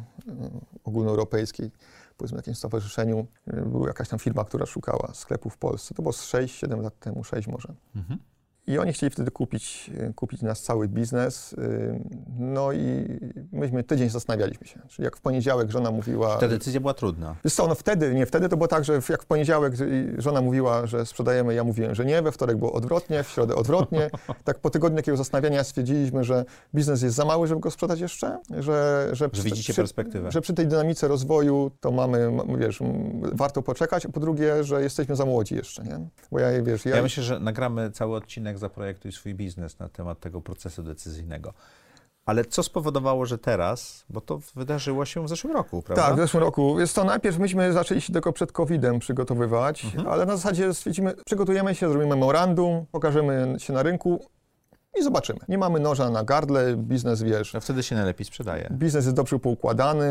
ogólnoeuropejskiej, powiedzmy jakimś stowarzyszeniu. E, Była jakaś tam firma, która szukała sklepów w Polsce. To było z 6-7 lat temu, 6 może. Mhm. I oni chcieli wtedy kupić, e, kupić nas cały biznes. e, No i myśmy tydzień zastanawialiśmy się. Czyli jak w poniedziałek żona mówiła... Ta decyzja była trudna. Wiesz co, no wtedy, nie, wtedy to było tak, że jak w poniedziałek żona mówiła, że sprzedajemy, ja mówiłem, że nie, we wtorek było odwrotnie, w środę odwrotnie. <laughs> tak po tygodniu takiego zastanawiania stwierdziliśmy, że biznes jest za mały, żeby go sprzedać jeszcze, że... Że, Że widzicie przy, perspektywę. Że przy tej dynamice rozwoju to mamy, wiesz, warto poczekać, a po drugie, że jesteśmy za młodzi jeszcze, nie? Bo ja, wiesz, ja... Ja myślę, że nagramy cały odcinek Zaprojektuj swój biznes na temat tego procesu decyzyjnego. Ale co spowodowało, że teraz, bo to wydarzyło się w zeszłym roku, prawda? Tak, w zeszłym roku. Jest to najpierw myśmy zaczęli się tylko przed COVID-em przygotowywać, Mhm. ale na zasadzie stwierdzimy, przygotujemy się, zrobimy memorandum, pokażemy się na rynku i zobaczymy. Nie mamy noża na gardle, biznes wiesz. No wtedy się najlepiej sprzedaje. Biznes jest dobrze poukładany,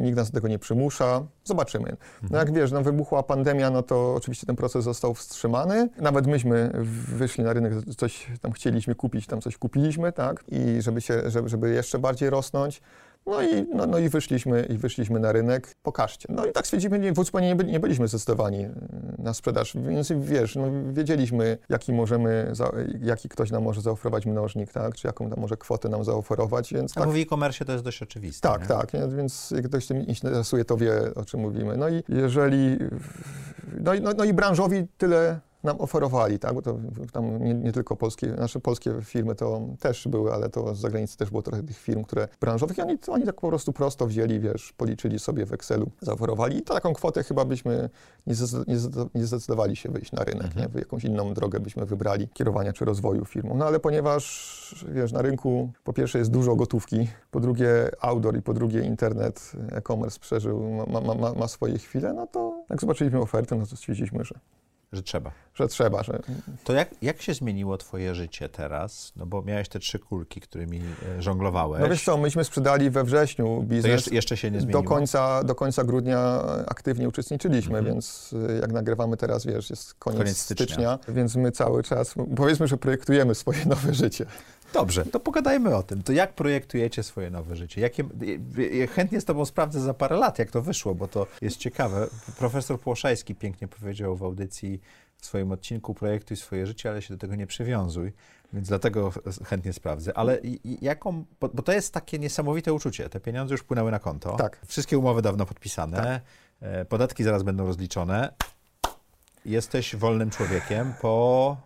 nikt nas do tego nie przymusza. Zobaczymy. No jak wiesz, no wybuchła pandemia, no to oczywiście ten proces został wstrzymany. Nawet myśmy wyszli na rynek, coś tam chcieliśmy kupić, tam coś kupiliśmy, tak? I żeby, się, żeby, żeby jeszcze bardziej rosnąć. No i, no, no i wyszliśmy i wyszliśmy na rynek. Pokażcie. No i tak stwierdziliśmy, nie, zupełnie nie, byli, nie byliśmy zdecydowani y, na sprzedaż, więc wiesz, no, wiedzieliśmy, jaki możemy, za, jaki ktoś nam może zaoferować mnożnik, tak? Czy jaką tam może kwotę nam zaoferować, więc Tak. tak. w e-commerce to jest dość oczywiste. Tak, nie? tak, nie? więc jak ktoś tym interesuje, to wie, o czym mówimy. No i jeżeli, no no, no i branżowi tyle nam oferowali, tak, bo to tam nie, nie tylko polskie, nasze polskie firmy to też były, ale to z zagranicy też było trochę tych firm, które branżowych i oni, oni tak po prostu prosto wzięli, wiesz, policzyli sobie w Excelu, zaoferowali i to taką kwotę chyba byśmy nie, nie, zde- nie zdecydowali się wyjść na rynek, Mhm. nie? W jakąś inną drogę byśmy wybrali kierowania czy rozwoju firmą. No ale ponieważ, wiesz, na rynku po pierwsze jest dużo gotówki, po drugie outdoor i po drugie internet, e-commerce przeżył, ma, ma, ma, ma swoje chwile, no to jak zobaczyliśmy ofertę, no to stwierdziliśmy, że, Że trzeba. że trzeba, że To jak, jak się zmieniło twoje życie teraz? No bo miałeś te trzy kulki, którymi e, żonglowałeś. No wiesz co, myśmy sprzedali we wrześniu to biznes. jeszcze, jeszcze się nie zmieniło? do końca, do końca grudnia aktywnie uczestniczyliśmy, Mhm. więc y, jak nagrywamy teraz, wiesz, jest koniec, Koniec stycznia. stycznia. więc my cały czas, powiedzmy, że projektujemy swoje <laughs> nowe życie. Dobrze, to pogadajmy o tym. To jak projektujecie swoje nowe życie? Jakie, ja chętnie z tobą sprawdzę za parę lat, jak to wyszło, bo to jest ciekawe. Profesor Płoszajski pięknie powiedział w audycji w swoim odcinku projektuj swoje życie, ale się do tego nie przywiązuj, więc dlatego chętnie sprawdzę. Ale jaką, bo, bo to jest takie niesamowite uczucie. Te pieniądze już wpłynęły na konto. Tak. Wszystkie umowy dawno podpisane. Tak. E, podatki zaraz będą rozliczone. Jesteś wolnym człowiekiem po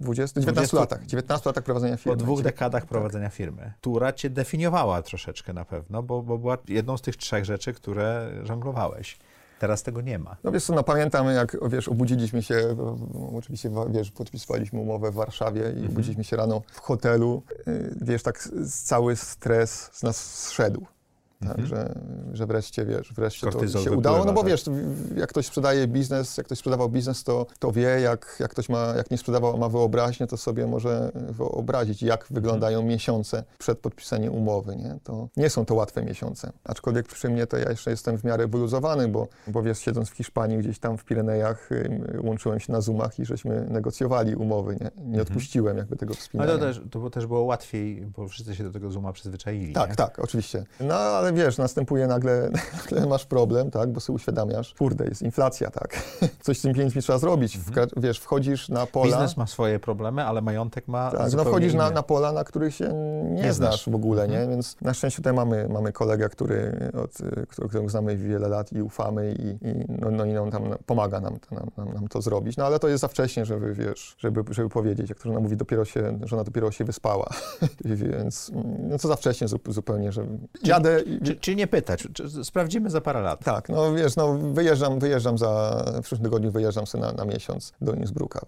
20, 19 20, latach. 19 latach prowadzenia firmy. Po dwóch dekadach tak. prowadzenia firmy, która cię definiowała troszeczkę na pewno, bo, bo była jedną z tych trzech rzeczy, które żonglowałeś. Teraz tego nie ma. No wiesz co, no pamiętam jak, wiesz, obudziliśmy się, oczywiście, wiesz, podpisywaliśmy umowę w Warszawie i mhm. obudziliśmy się rano w hotelu. Y, wiesz, tak cały stres z nas zszedł. Tak, mhm. że, że wreszcie, wiesz, wreszcie Kortyzol to się udało, no bo tak. wiesz, jak ktoś sprzedaje biznes, jak ktoś sprzedawał biznes, to, to wie, jak, jak ktoś ma, jak nie sprzedawał, ma wyobraźnię, to sobie może wyobrazić, jak wyglądają mhm. miesiące przed podpisaniem umowy, nie? To nie są to łatwe miesiące. Aczkolwiek przy mnie to ja jeszcze jestem w miarę wyluzowany, bo, bo wiesz, siedząc w Hiszpanii, gdzieś tam w Pirenejach, łączyłem się na Zoomach i żeśmy negocjowali umowy, nie? Nie mhm. odpuściłem jakby tego wspinania. Ale to też, to też było łatwiej, bo wszyscy się do tego Zooma przyzwyczaili, Tak, nie? tak, oczywiście. No, ale ale wiesz, następuje nagle, <laughs> nagle masz problem, tak, bo sobie uświadamiasz, kurde, jest inflacja, tak, <laughs> coś z tym pieniędzmi trzeba zrobić, mhm. wiesz, wchodzisz na pola... Biznes ma swoje problemy, ale majątek ma Tak, no wchodzisz na, na, pola, na których się nie, nie znasz, znasz w ogóle, mhm. nie, więc na szczęście tutaj mamy, mamy kolegę, który, od, którego znamy wiele lat i ufamy i, i no, no, i on tam pomaga nam, nam, nam, nam, to zrobić, no ale to jest za wcześnie, żeby, wiesz, żeby, żeby powiedzieć, jak to żona mówi, dopiero się, żona dopiero się wyspała, <laughs> więc no to za wcześnie zupełnie, że jadę... Czy, czy nie pytać? Czy sprawdzimy za parę lat. Tak, no wiesz, no wyjeżdżam, wyjeżdżam za, w przyszłym tygodniu wyjeżdżam sobie na, na miesiąc do Innsbrucka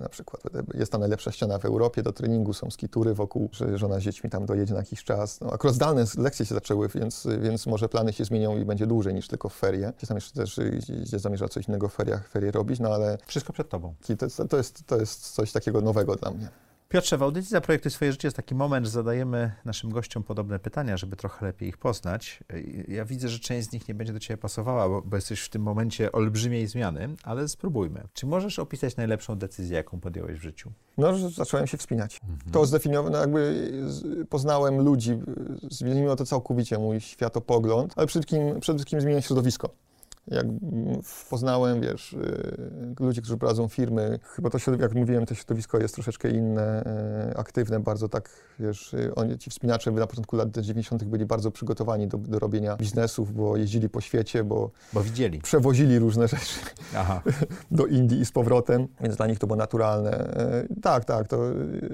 na przykład. Jest ta najlepsza ściana w Europie, do treningu są skitury wokół, że żona z dziećmi tam dojedzie na jakiś czas. No, akurat zdalne lekcje się zaczęły, więc, więc może plany się zmienią i będzie dłużej niż tylko w ferie. Gdzieś tam jeszcze też gdzieś zamierza coś innego w feriach, ferie robić, no ale... Wszystko przed tobą. To, to, jest, to jest coś takiego nowego dla mnie. Piotrze, w audycji Zaprojektuj swoje życie jest taki moment, że zadajemy naszym gościom podobne pytania, żeby trochę lepiej ich poznać. Ja widzę, że część z nich nie będzie do Ciebie pasowała, bo, bo jesteś w tym momencie olbrzymiej zmiany, ale spróbujmy. Czy możesz opisać najlepszą decyzję, jaką podjąłeś w życiu? No, że zacząłem się wspinać. Mhm. To zdefiniowane, jakby poznałem ludzi, zmieniło to całkowicie mój światopogląd, ale przede wszystkim, przede wszystkim zmieniłem środowisko jak poznałem, wiesz, y, ludzi, którzy prowadzą firmy, chyba to jak mówiłem, to środowisko jest troszeczkę inne, y, aktywne, bardzo tak, wiesz, y, oni, ci wspinacze na początku lat 90. byli bardzo przygotowani do, do robienia biznesów, bo jeździli po świecie, bo, bo widzieli. Przewozili różne rzeczy Aha. <laughs> do Indii i z powrotem, więc dla nich to było naturalne. Tak, tak, to,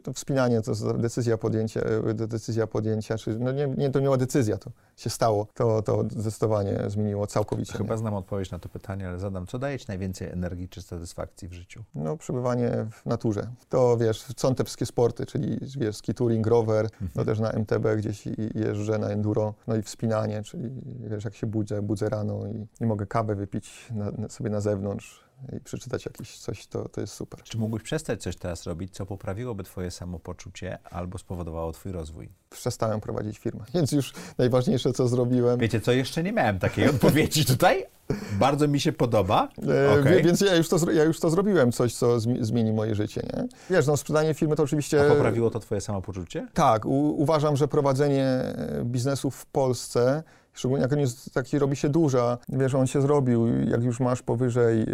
to wspinanie, to decyzja podjęcia, decyzja podjęcia, czy, no nie, nie, to nie była decyzja, to się stało, to, to zdecydowanie zmieniło całkowicie. Chyba znam odpowiedź na to pytanie, ale zadam, co daje Ci najwięcej energii czy satysfakcji w życiu? No, przebywanie w naturze. To, wiesz, są te wszystkie sporty, czyli, wiesz, ski touring, rower, mhm. no też na MTB gdzieś jeżdżę, na enduro, no i wspinanie, czyli, wiesz, jak się budzę, budzę rano i, i mogę kawę wypić na, sobie na zewnątrz, i przeczytać jakieś coś, to, to jest super. Czy mógłbyś przestać coś teraz robić, co poprawiłoby twoje samopoczucie albo spowodowało twój rozwój? Przestałem prowadzić firmę, <laughs> więc już najważniejsze, co zrobiłem... Wiecie co, jeszcze nie miałem takiej odpowiedzi <laughs> tutaj. Bardzo mi się podoba. E, okay. Więc ja już, to, ja już to zrobiłem, coś, co zmieni moje życie, nie? Wiesz, no sprzedanie firmy to oczywiście... A poprawiło to twoje samopoczucie? Tak, u, uważam, że prowadzenie biznesu w Polsce Szczególnie jak on jest taki, robi się duża, wiesz, on się zrobił, jak już masz powyżej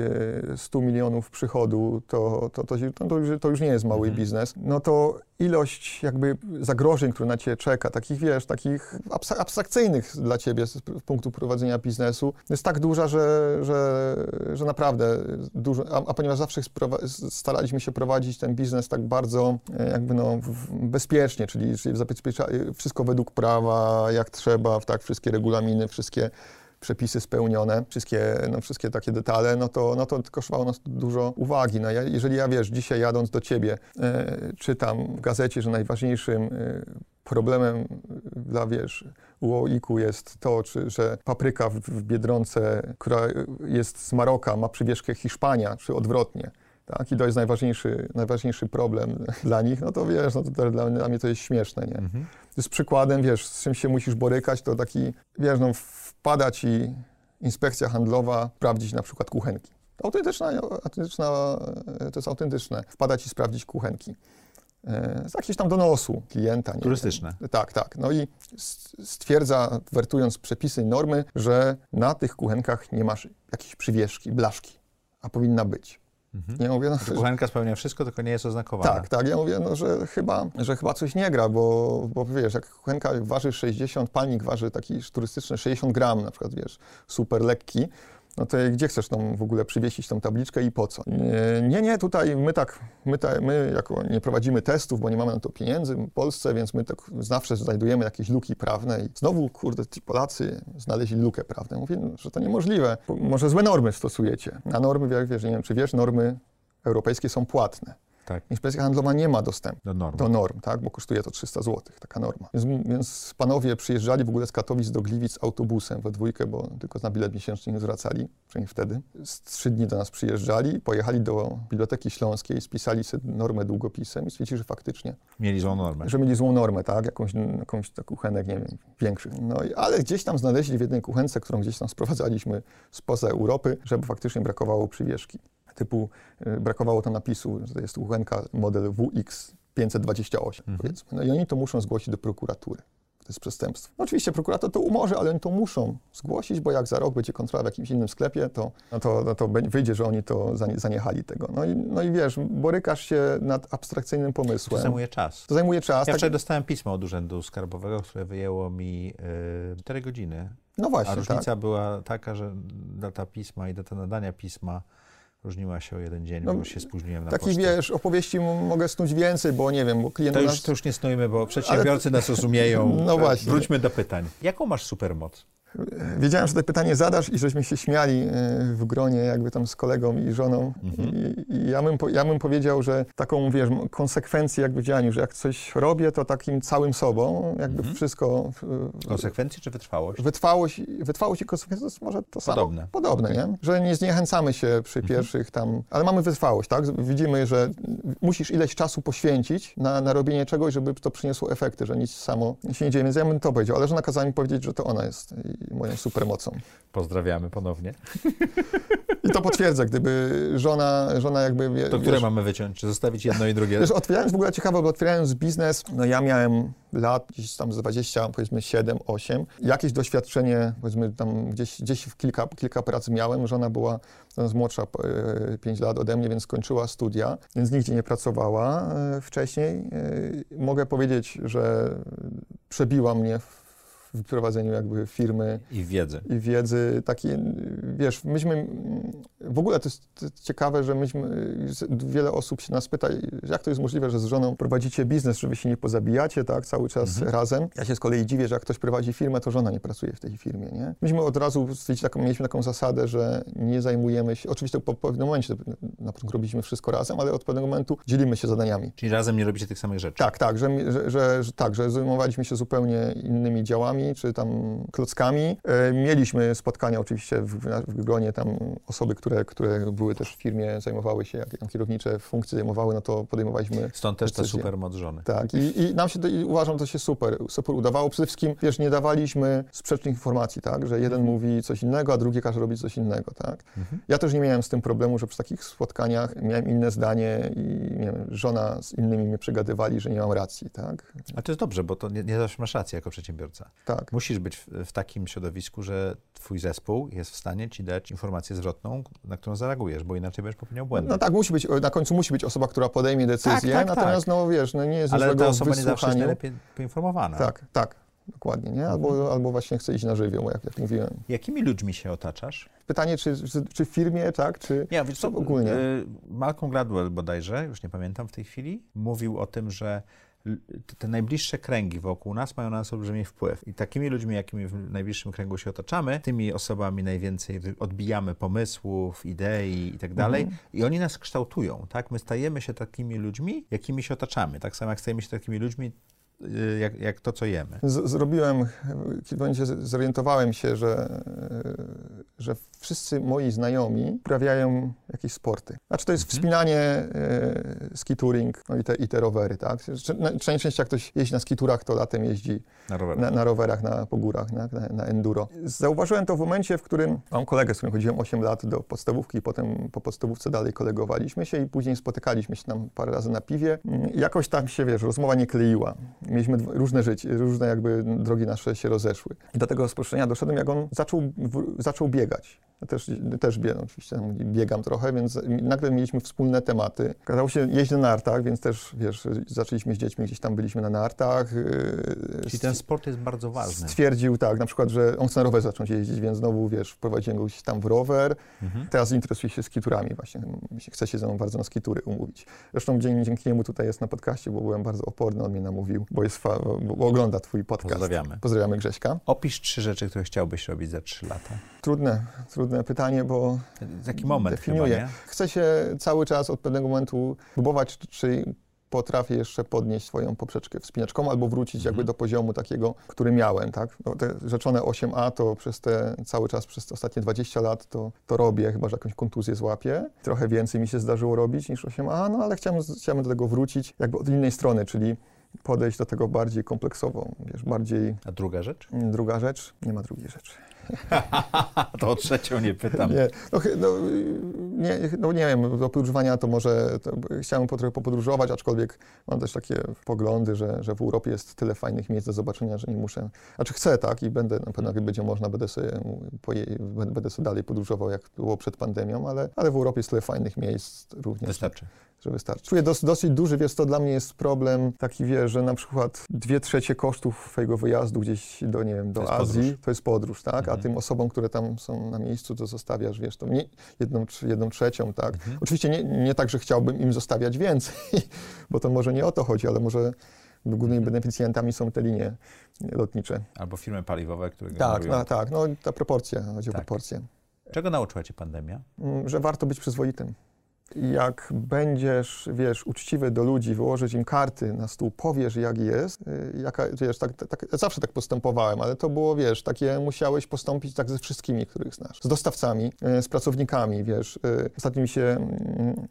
100 e, milionów przychodu, to, to, to, to, już, to już nie jest mały mhm. biznes, no to ilość jakby zagrożeń, które na ciebie czeka, takich wiesz, takich abstrakcyjnych dla ciebie z punktu prowadzenia biznesu, jest tak duża, że, że, że naprawdę dużo, a, a ponieważ zawsze staraliśmy się prowadzić ten biznes tak bardzo e, jakby no bezpiecznie, czyli, czyli wszystko według prawa, jak trzeba, tak, wszystkie regulaminy, wszystkie przepisy spełnione, wszystkie, no, wszystkie takie detale, no to, no to kosztowało nas dużo uwagi. No, ja, jeżeli ja, wiesz, dzisiaj jadąc do ciebie, e, czytam w gazecie, że najważniejszym e, problemem dla, wiesz, UOIK-u jest to, czy, że papryka w, w Biedronce, która jest z Maroka, ma przywieszkę Hiszpania, czy odwrotnie. Tak, i to jest najważniejszy, najważniejszy problem <laughs> dla nich, no to wiesz, no to dla, dla mnie to jest śmieszne, nie? Mhm. Z przykładem, wiesz, z czym się musisz borykać, to taki, wiesz, no wpada ci inspekcja handlowa sprawdzić na przykład kuchenki. Autentyczna, autentyczna, to jest autentyczne. Wpada ci sprawdzić kuchenki. e, z jakiegoś tam donosu klienta. Nie Turystyczne. Wiem. Tak, tak. No i stwierdza, wertując przepisy, normy, że na tych kuchenkach nie masz jakiejś przywieszki, blaszki, a powinna być. Ja mówię, no, Że kuchenka spełnia wszystko, tylko nie jest oznakowana. tak, tak. Ja mówię, no, że, chyba, że chyba coś nie gra, bo, bo wiesz, jak kuchenka waży 60, palnik waży taki turystyczny 60 gram, na przykład, wiesz, super lekki, no to gdzie chcesz tam w ogóle przywiesić tą tabliczkę i po co? Nie, nie, nie tutaj my tak, my, ta, my jako nie prowadzimy testów, bo nie mamy na to pieniędzy w Polsce, więc my tak zawsze znajdujemy jakieś luki prawne i znowu, kurde, ci Polacy znaleźli lukę prawną. Mówię, no, że to niemożliwe. Może złe normy stosujecie. A normy, wiesz, nie wiem, czy wiesz, normy europejskie są płatne. Tak, Inspekcja handlowa nie ma dostępu do norm. do norm, tak? bo kosztuje to 300 zł, taka norma. Więc, więc panowie przyjeżdżali w ogóle z Katowic do Gliwic autobusem we dwójkę, bo tylko na bilet miesięczny nie zwracali, przynajmniej wtedy. Z trzy dni do nas przyjeżdżali, pojechali do Biblioteki Śląskiej, spisali sobie normę długopisem i stwierdzili, że faktycznie, Mieli złą normę. że mieli złą normę, tak? Jakąś, jakąś kuchenek, nie wiem, większych. No, i- ale gdzieś tam znaleźli w jednej kuchence, którą gdzieś tam sprowadzaliśmy spoza Europy, żeby faktycznie brakowało przywieszki. Typu y, brakowało tam napisu, że to jest kuchenka model WX 528, powiedzmy. No i oni to muszą zgłosić do prokuratury. To jest przestępstwo. No oczywiście prokurator to umorzy, ale oni to muszą zgłosić, bo jak za rok będzie kontrola w jakimś innym sklepie, to, no to, no to wyjdzie, że oni to zanie- zaniechali tego. No i, no i wiesz, borykasz się nad abstrakcyjnym To pomysłem. zajmuje czas. To zajmuje czas. Ja tak- wczoraj dostałem pismo od Urzędu Skarbowego, które wyjęło mi y, 4 godziny. no właśnie, A różnica tak. była taka, że data pisma i data nadania pisma różniła się o jeden dzień, No, bo się spóźniłem na Takich, wiesz, opowieści mogę snuć więcej, bo nie wiem, bo klient To już, nas... to już nie snujmy, bo przedsiębiorcy nas rozumieją. <laughs> No właśnie. Wróćmy do pytań. Jaką masz supermoc? Wiedziałem, że to pytanie zadasz i żeśmy się śmiali e, w gronie jakby tam z kolegą i żoną. I, i ja, bym, ja bym powiedział, że taką, wiesz, konsekwencję jakby działaniu, że jak coś robię, to takim całym sobą, jakby wszystko... w- w- Konsekwencje czy wytrwałość? Wytrwałość, wytrwałość i konsekwencje to jest może to samo. Podobne. Podobne, nie? Że nie zniechęcamy się przy pierwszych tam, ale mamy wytrwałość, tak? Widzimy, że musisz ileś czasu poświęcić na, na robienie czegoś, żeby to przyniosło efekty, że nic samo się nie dzieje. Więc ja bym to powiedział, ale żona kazała mi powiedzieć, że to ona jest i moją supermocą. Pozdrawiamy ponownie. I to potwierdza, gdyby żona, żona jakby... Wie, To które wiesz, mamy wyciąć? Czy zostawić jedno i drugie? Wiesz, otwierając w ogóle ciekawe, bo otwierając biznes, no ja miałem lat gdzieś tam z 20, powiedzmy 7, 8. Jakieś doświadczenie, powiedzmy tam gdzieś, gdzieś w kilka, kilka prac miałem. Żona była z młodsza 5 lat ode mnie, więc skończyła studia, więc nigdzie nie pracowała e, wcześniej. E, Mogę powiedzieć, że przebiła mnie w w prowadzeniu jakby firmy I wiedzy. i wiedzy takiej, wiesz, myśmy, w ogóle to jest ciekawe, że myśmy, wiele osób się nas pyta, jak to jest możliwe, że z żoną prowadzicie biznes, że wy się nie pozabijacie, tak, cały czas razem. Ja się z kolei dziwię, że jak ktoś prowadzi firmę, to żona nie pracuje w tej firmie, nie? Myśmy od razu taką, mieliśmy taką zasadę, że nie zajmujemy się, oczywiście po pewnym momencie, na początku robiliśmy wszystko razem, ale od pewnego momentu dzielimy się zadaniami. Czyli razem nie robicie tych samych rzeczy. Tak, tak, że, że, że, tak, że zajmowaliśmy się zupełnie innymi działami, czy tam klockami. E, mieliśmy spotkania oczywiście w, w gronie tam osoby, które, które były też w firmie, zajmowały się, jakie tam kierownicze funkcje zajmowały, no to podejmowaliśmy Stąd też decyzje. supermoc żony. Tak, i, i nam się to, i uważam, to się super, super udawało. Przede wszystkim, wiesz, nie dawaliśmy sprzecznych informacji, tak, że jeden mówi coś innego, a drugi każe robić coś innego, tak. Ja też nie miałem z tym problemu, że przy takich spotkaniach miałem inne zdanie i nie wiem, żona z innymi mnie przegadywali, że nie mam racji, tak. A to jest dobrze, bo to nie, nie zawsze masz rację jako przedsiębiorca. Tak. Musisz być w, w takim środowisku, że twój zespół jest w stanie ci dać informację zwrotną, na którą zareagujesz, bo inaczej będziesz popełniał błędy. No tak, musi być, na końcu musi być osoba, która podejmie decyzję, tak, natomiast no wiesz, no nie jest Ale ta osoba nie zawsze jest najlepiej poinformowana. Tak, tak, dokładnie, nie? Albo, albo właśnie chce iść na żywioł, jak, jak mówiłem. Jakimi ludźmi się otaczasz? Pytanie, czy, czy, czy w firmie, tak, czy, Nie, wiesz co, ogólnie? y, Malcolm Gladwell bodajże, już nie pamiętam w tej chwili, mówił o tym, że te- najbliższe kręgi wokół nas mają na nas olbrzymi wpływ. I takimi ludźmi, jakimi w najbliższym kręgu się otaczamy, tymi osobami najwięcej odbijamy pomysłów, idei i tak dalej. I oni nas kształtują, tak? My stajemy się takimi ludźmi, jakimi się otaczamy. Tak samo jak stajemy się takimi ludźmi, y, jak, jak to, co jemy. Z, zrobiłem, w momencie zorientowałem się, że, e, że wszyscy moi znajomi uprawiają jakieś sporty. Znaczy to jest Mhm. wspinanie, e, no i te, i te rowery, tak? Czy- na- Częściej jak ktoś jeździ na skiturach, to latem jeździ Na rowerach. na, na rowerach, na, po górach, na, na, na enduro. Zauważyłem to w momencie, w którym mam kolegę, z którym chodziłem 8 lat do podstawówki potem po podstawówce dalej kolegowaliśmy się i później spotykaliśmy się tam parę razy na piwie. Jakoś tam się, wiesz, rozmowa nie kleiła. Mieliśmy różne życie, różne jakby drogi nasze się rozeszły. I do tego rozproszenia doszedłem, jak on zaczął, w, zaczął biegać. Ja też, też biegam, oczywiście biegam trochę, więc nagle mieliśmy wspólne tematy. Okazało się jeźdź na nartach, więc też, wiesz, zaczęliśmy z dziećmi, gdzieś tam byliśmy na nartach. yy, Czyli ten sport jest bardzo ważny. Stwierdził tak, na przykład, że on chce na rower zacząć jeździć, więc znowu, wiesz, wprowadziłem go gdzieś tam w rower. Mhm. Teraz interesuje się skiturami właśnie. Chce się ze mną bardzo na skitury umówić. Zresztą dzięki, dzięki niemu tutaj jest na podcaście, bo byłem bardzo oporny, on mnie namówił, bo, jest fa- bo ogląda twój podcast. Pozdrawiamy. Pozdrawiamy Grześka. Opisz trzy rzeczy, które chciałbyś robić za trzy lata. Trudne, trudne pytanie, bo Taki moment definiuję. chyba, nie? Chcę się cały czas od pewnego momentu próbować, czy, potrafię jeszcze podnieść swoją poprzeczkę wspinaczką albo wrócić Mhm. jakby do poziomu takiego, który miałem, tak? No, te rzeczone 8A to przez te cały czas, przez te ostatnie 20 lat to, to robię, chyba że jakąś kontuzję złapię. Trochę więcej mi się zdarzyło robić niż 8A, no ale chciałem, chciałem do tego wrócić jakby od innej strony, czyli podejść do tego bardziej kompleksowo, wiesz, bardziej... A druga rzecz? Druga rzecz, nie ma drugiej rzeczy. <laughs> To o trzecią nie pytam. Nie, no, no, nie, no nie wiem, do podróżowania to może to, chciałem po, trochę popodróżować, aczkolwiek mam też takie poglądy, że, że w Europie jest tyle fajnych miejsc do zobaczenia, że nie muszę, znaczy chcę, tak, i będę, na pewno jak będzie można, będę sobie, poje, będę będę sobie dalej podróżował, jak było przed pandemią, ale, ale w Europie jest tyle fajnych miejsc również. Wystarczy. Że wystarczy. Czuję dos, dosyć duży, wiesz, to dla mnie jest problem taki, wiesz, że na przykład dwie trzecie kosztów twojego wyjazdu gdzieś do, nie wiem, do To Azji, podróż. to jest podróż, tak? Mhm. A tym osobom, które tam są na miejscu, to zostawiasz, wiesz, to nie, jedną, jedną trzecią, tak? Mhm. Oczywiście nie, nie tak, że chciałbym im zostawiać więcej, <laughs> bo to może nie o to chodzi, ale może głównymi Mhm. beneficjentami są te linie lotnicze. Albo firmy paliwowe, które Tak, no, tak, no ta proporcja, chodzi o Tak. proporcję. Czego nauczyła cię pandemia? Mm, że warto być przyzwoitym. Jak będziesz, wiesz, uczciwy do ludzi, wyłożyć im karty na stół, powiesz jak jest, y, jaka, wiesz, tak, tak, tak, zawsze tak postępowałem, ale to było, wiesz, takie musiałeś postąpić tak ze wszystkimi, których znasz. Z dostawcami, y, z pracownikami, wiesz. y, Ostatnio mi się mm,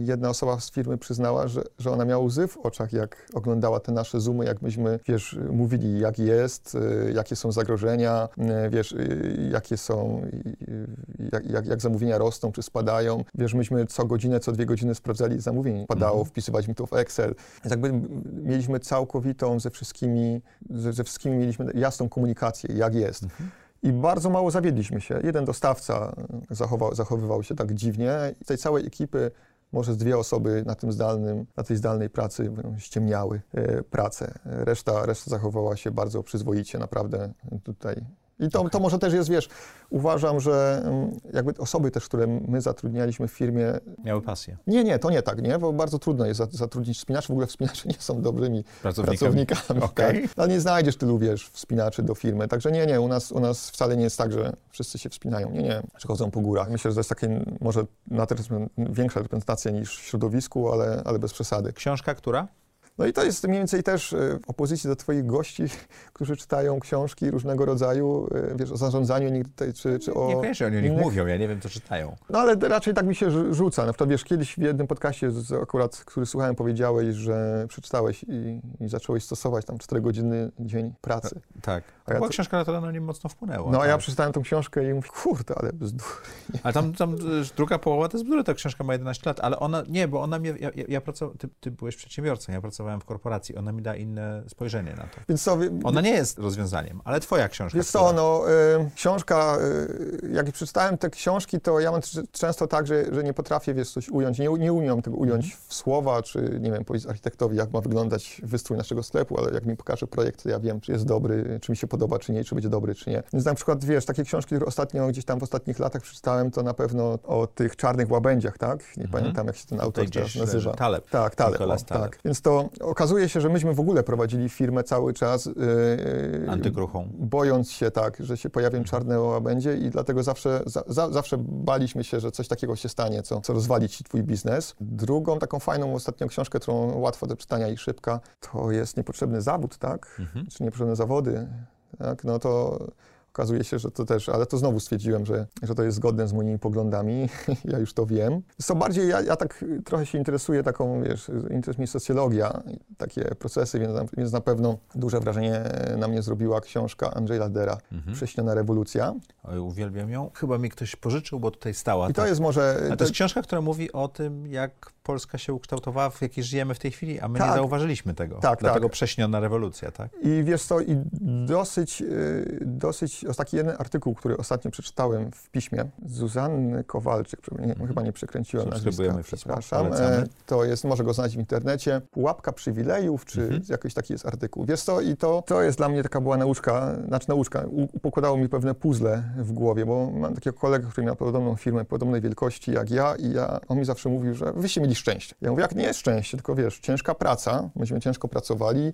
jedna osoba z firmy przyznała, że, że ona miała łzy w oczach, jak oglądała te nasze zoomy, jak myśmy, wiesz, mówili jak jest, jakie są zagrożenia, wiesz, jakie są, jak, jak, jak zamówienia rosną czy spadają. Wiesz, myśmy co godzinę, co dwie godziny sprawdzali zamówień, padało, Mhm. wpisywaliśmy to w Excel. Więc jakby mieliśmy całkowitą ze wszystkimi, ze, ze wszystkimi mieliśmy jasną komunikację, jak jest. Mhm. I bardzo mało zawiedliśmy się. Jeden dostawca zachował, zachowywał się tak dziwnie. Z tej całej ekipy może z dwie osoby na tym zdalnym, na tej zdalnej pracy ściemniały e, pracę. Reszta, reszta zachowała się bardzo przyzwoicie, naprawdę tutaj. I to, to może też jest, wiesz, uważam, że mm, jakby osoby też, które my zatrudnialiśmy w firmie, Miały pasję. nie, nie, to nie tak, nie, bo bardzo trudno jest za- zatrudnić wspinaczy, w ogóle wspinacze nie są dobrymi Pracownikami. pracownikami. Okej. Tak. Ale nie znajdziesz tylu, wiesz, wspinaczy do firmy. Także nie, nie, u nas, u nas wcale nie jest tak, że wszyscy się wspinają. Nie, nie, że chodzą po górach. Myślę, że to jest takie może na teraz większa reprezentacja niż w środowisku, ale, ale bez przesady. Książka, która? No i to jest mniej więcej też e, w opozycji do twoich gości, <laughs> którzy czytają książki różnego rodzaju, e, wiesz, o zarządzaniu czy, czy o... Niekoniecznie oni o nich innych- mówią, ja nie wiem, co czytają. no ale raczej tak mi się rzu- rzuca. Na przykład wiesz, kiedyś w jednym podcaście akurat, który słuchałem, powiedziałeś, że przeczytałeś i, i zacząłeś stosować tam 4 godziny dzień pracy. Tak. A ja Była to- książka, która na mnie mocno wpłynęła. No a ja tak. przeczytałem tą książkę i mówię, kurde, ale bzdur. <laughs> Ale tam, tam druga połowa to jest bzdury, ta książka ma 11 lat, ale ona, nie, bo ona mnie, ja, ja, ja pracowałem, ty, ty byłeś przedsiębiorcą, ja pracowałem w korporacji, ona mi da inne spojrzenie na to. Więc co, Ona nie jest rozwiązaniem, ale twoja książka. Wiesz która- co, no, y, książka, y, jak przeczytałem te książki, to ja mam często tak, że, że nie potrafię, wiesz, coś ująć, nie, nie umiem tego ująć Mhm. w słowa, czy, nie wiem, powiedzieć architektowi, jak ma wyglądać wystrój naszego sklepu, ale jak mi pokaże projekt, to ja wiem, czy jest dobry, czy mi się podoba, czy nie, czy będzie dobry, czy nie. Więc na przykład, wiesz, takie książki, które ostatnio, gdzieś tam w ostatnich latach przeczytałem, to na pewno o tych czarnych łabędziach, tak? Nie Mhm. pamiętam, jak się ten autor teraz gdzieś nazywa. Taleb. Tak, Taleb, o, tak. Więc to okazuje się, że myśmy w ogóle prowadzili firmę cały czas. Yy, Antykruchą. Bojąc się tak, że się pojawią czarne łabędzie i dlatego zawsze, za, za, zawsze baliśmy się, że coś takiego się stanie, co, co rozwali ci twój biznes. Drugą taką fajną ostatnią książkę, którą łatwo do czytania i szybka, to jest Niepotrzebny zawód, tak? Mhm. Czy Niepotrzebne zawody, tak? No to Okazuje się, że to też, ale to znowu stwierdziłem, że, że to jest zgodne z moimi poglądami, <laughs> ja już to wiem. Co bardziej, ja, ja tak trochę się interesuję taką, wiesz, interesuje mnie socjologia, takie procesy, więc, więc na pewno duże wrażenie na mnie zrobiła książka Andrzej Ladera, mhm. Prześniona rewolucja. Oj, uwielbiam ją. Chyba mi ktoś pożyczył, bo tutaj stała. I to tak. jest może... A to jest książka, która mówi o tym, jak Polska się ukształtowała, w jakiej żyjemy w tej chwili, a my tak. nie zauważyliśmy tego. Tak, Dlatego tak. prześniona rewolucja, tak? I wiesz co, i dosyć, y, dosyć, taki jeden artykuł, który ostatnio przeczytałem w piśmie Zuzanny Kowalczyk, nie, chyba nie przekręciłem nazwiska, przepraszam. E, to jest, może go znaleźć w internecie, Pułapka przywilejów, czy -hmm. jakiś taki jest artykuł. Wiesz co, i to, to jest dla mnie taka była nauczka, znaczy nauczka, pokładało mi pewne puzzle w głowie, bo mam takiego kolegę, który miał podobną firmę, podobnej wielkości jak ja i ja, on mi zawsze mówił, że wyście mieli szczęście. Ja mówię, jak nie jest szczęście, tylko wiesz, ciężka praca, myśmy ciężko pracowali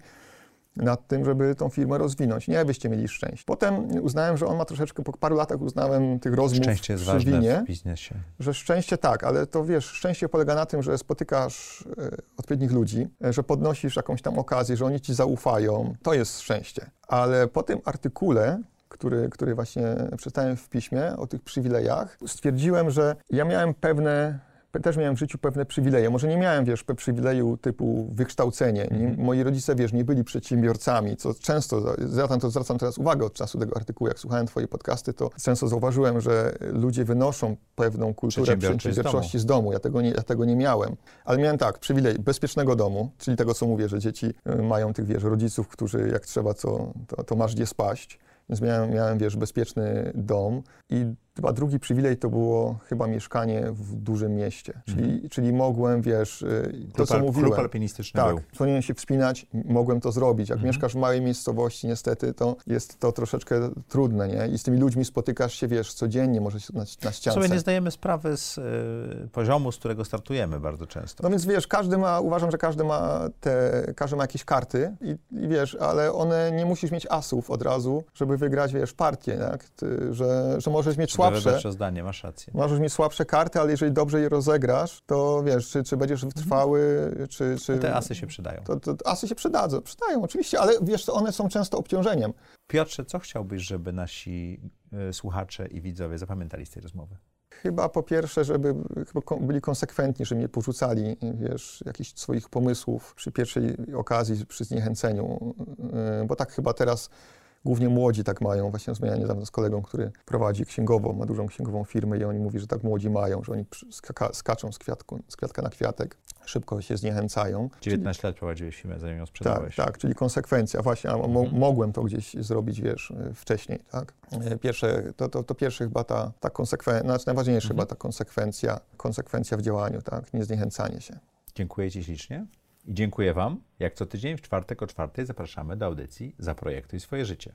nad tym, żeby tą firmę rozwinąć. Nie, byście mieli szczęście. Potem uznałem, że on ma troszeczkę, po paru latach uznałem tych rozmów szczęście jest przy ważne winie, w biznesie. że szczęście tak, ale to wiesz, szczęście polega na tym, że spotykasz e, odpowiednich ludzi, e, że podnosisz jakąś tam okazję, że oni ci zaufają. To jest szczęście. Ale po tym artykule który, który właśnie przeczytałem w piśmie o tych przywilejach, stwierdziłem, że ja miałem pewne też miałem w życiu pewne przywileje. Może nie miałem, wiesz, przywileju typu wykształcenie. Nie, mhm. moi rodzice, wiesz, nie byli przedsiębiorcami, co często, tam to zwracam teraz uwagę od czasu tego artykułu, jak słuchałem twoje podcasty, to często zauważyłem, że ludzie wynoszą pewną kulturę przedsiębiorczości z domu. Ja tego, nie, ja tego nie miałem. Ale miałem tak, przywilej bezpiecznego domu, czyli tego, co mówię, że dzieci y, mają tych, wiesz, rodziców, którzy jak trzeba, co, to, to masz gdzie spaść. Więc miałem, miałem, wiesz, bezpieczny dom i Chyba drugi przywilej to było chyba mieszkanie w dużym mieście, czyli, mm. czyli mogłem, wiesz, y, to klub, co mówiłem. Klub alpinistyczny tak, był. powinienem się wspinać, mogłem to zrobić. Jak mm. mieszkasz w małej miejscowości, niestety, to jest to troszeczkę trudne, nie? I z tymi ludźmi spotykasz się, wiesz, codziennie, może na, na ściance. Sobie nie zdajemy sprawy z y, poziomu, z którego startujemy bardzo często. No więc, wiesz, każdy ma, uważam, że każdy ma te, każdy ma jakieś karty i, i wiesz, ale one, nie musisz mieć asów od razu, żeby wygrać, wiesz, partię, tak? Ty, że, że możesz mieć słabsze. Lepsze zdanie, masz rację. Możesz mieć słabsze karty, ale jeżeli dobrze je rozegrasz, to wiesz, czy, czy będziesz wytrwały, czy... czy te asy się przydają. To, to, asy się przydadzą, przydają oczywiście, ale wiesz, one są często obciążeniem. Piotrze, co chciałbyś, żeby nasi y, słuchacze i widzowie zapamiętali z tej rozmowy? Chyba po pierwsze, żeby byli konsekwentni, żeby nie porzucali, wiesz, jakichś swoich pomysłów przy pierwszej okazji, przy zniechęceniu, y, bo tak chyba teraz Głównie młodzi tak mają. Właśnie rozmawiałem niedawno z kolegą, który prowadzi księgową, ma dużą księgową firmę i oni mówi, że tak młodzi mają, że oni skaka, skaczą z, kwiatku, z kwiatka na kwiatek, szybko się zniechęcają. 19 czyli, lat prowadziłeś firmę, zanim ją sprzedałeś. Tak, tak, czyli konsekwencja. Właśnie, a mo mhm. mogłem to gdzieś zrobić, wiesz, wcześniej, tak? E, pierwsze, to, to, to pierwsze chyba ta, ta konsekwencja, znaczy najważniejsza mhm. chyba ta konsekwencja, konsekwencja w działaniu, tak? Nie zniechęcanie się. Dziękuję Ci ślicznie. Dziękuję Wam. Jak co tydzień w czwartek o czwartej zapraszamy do audycji Zaprojektuj swoje życie.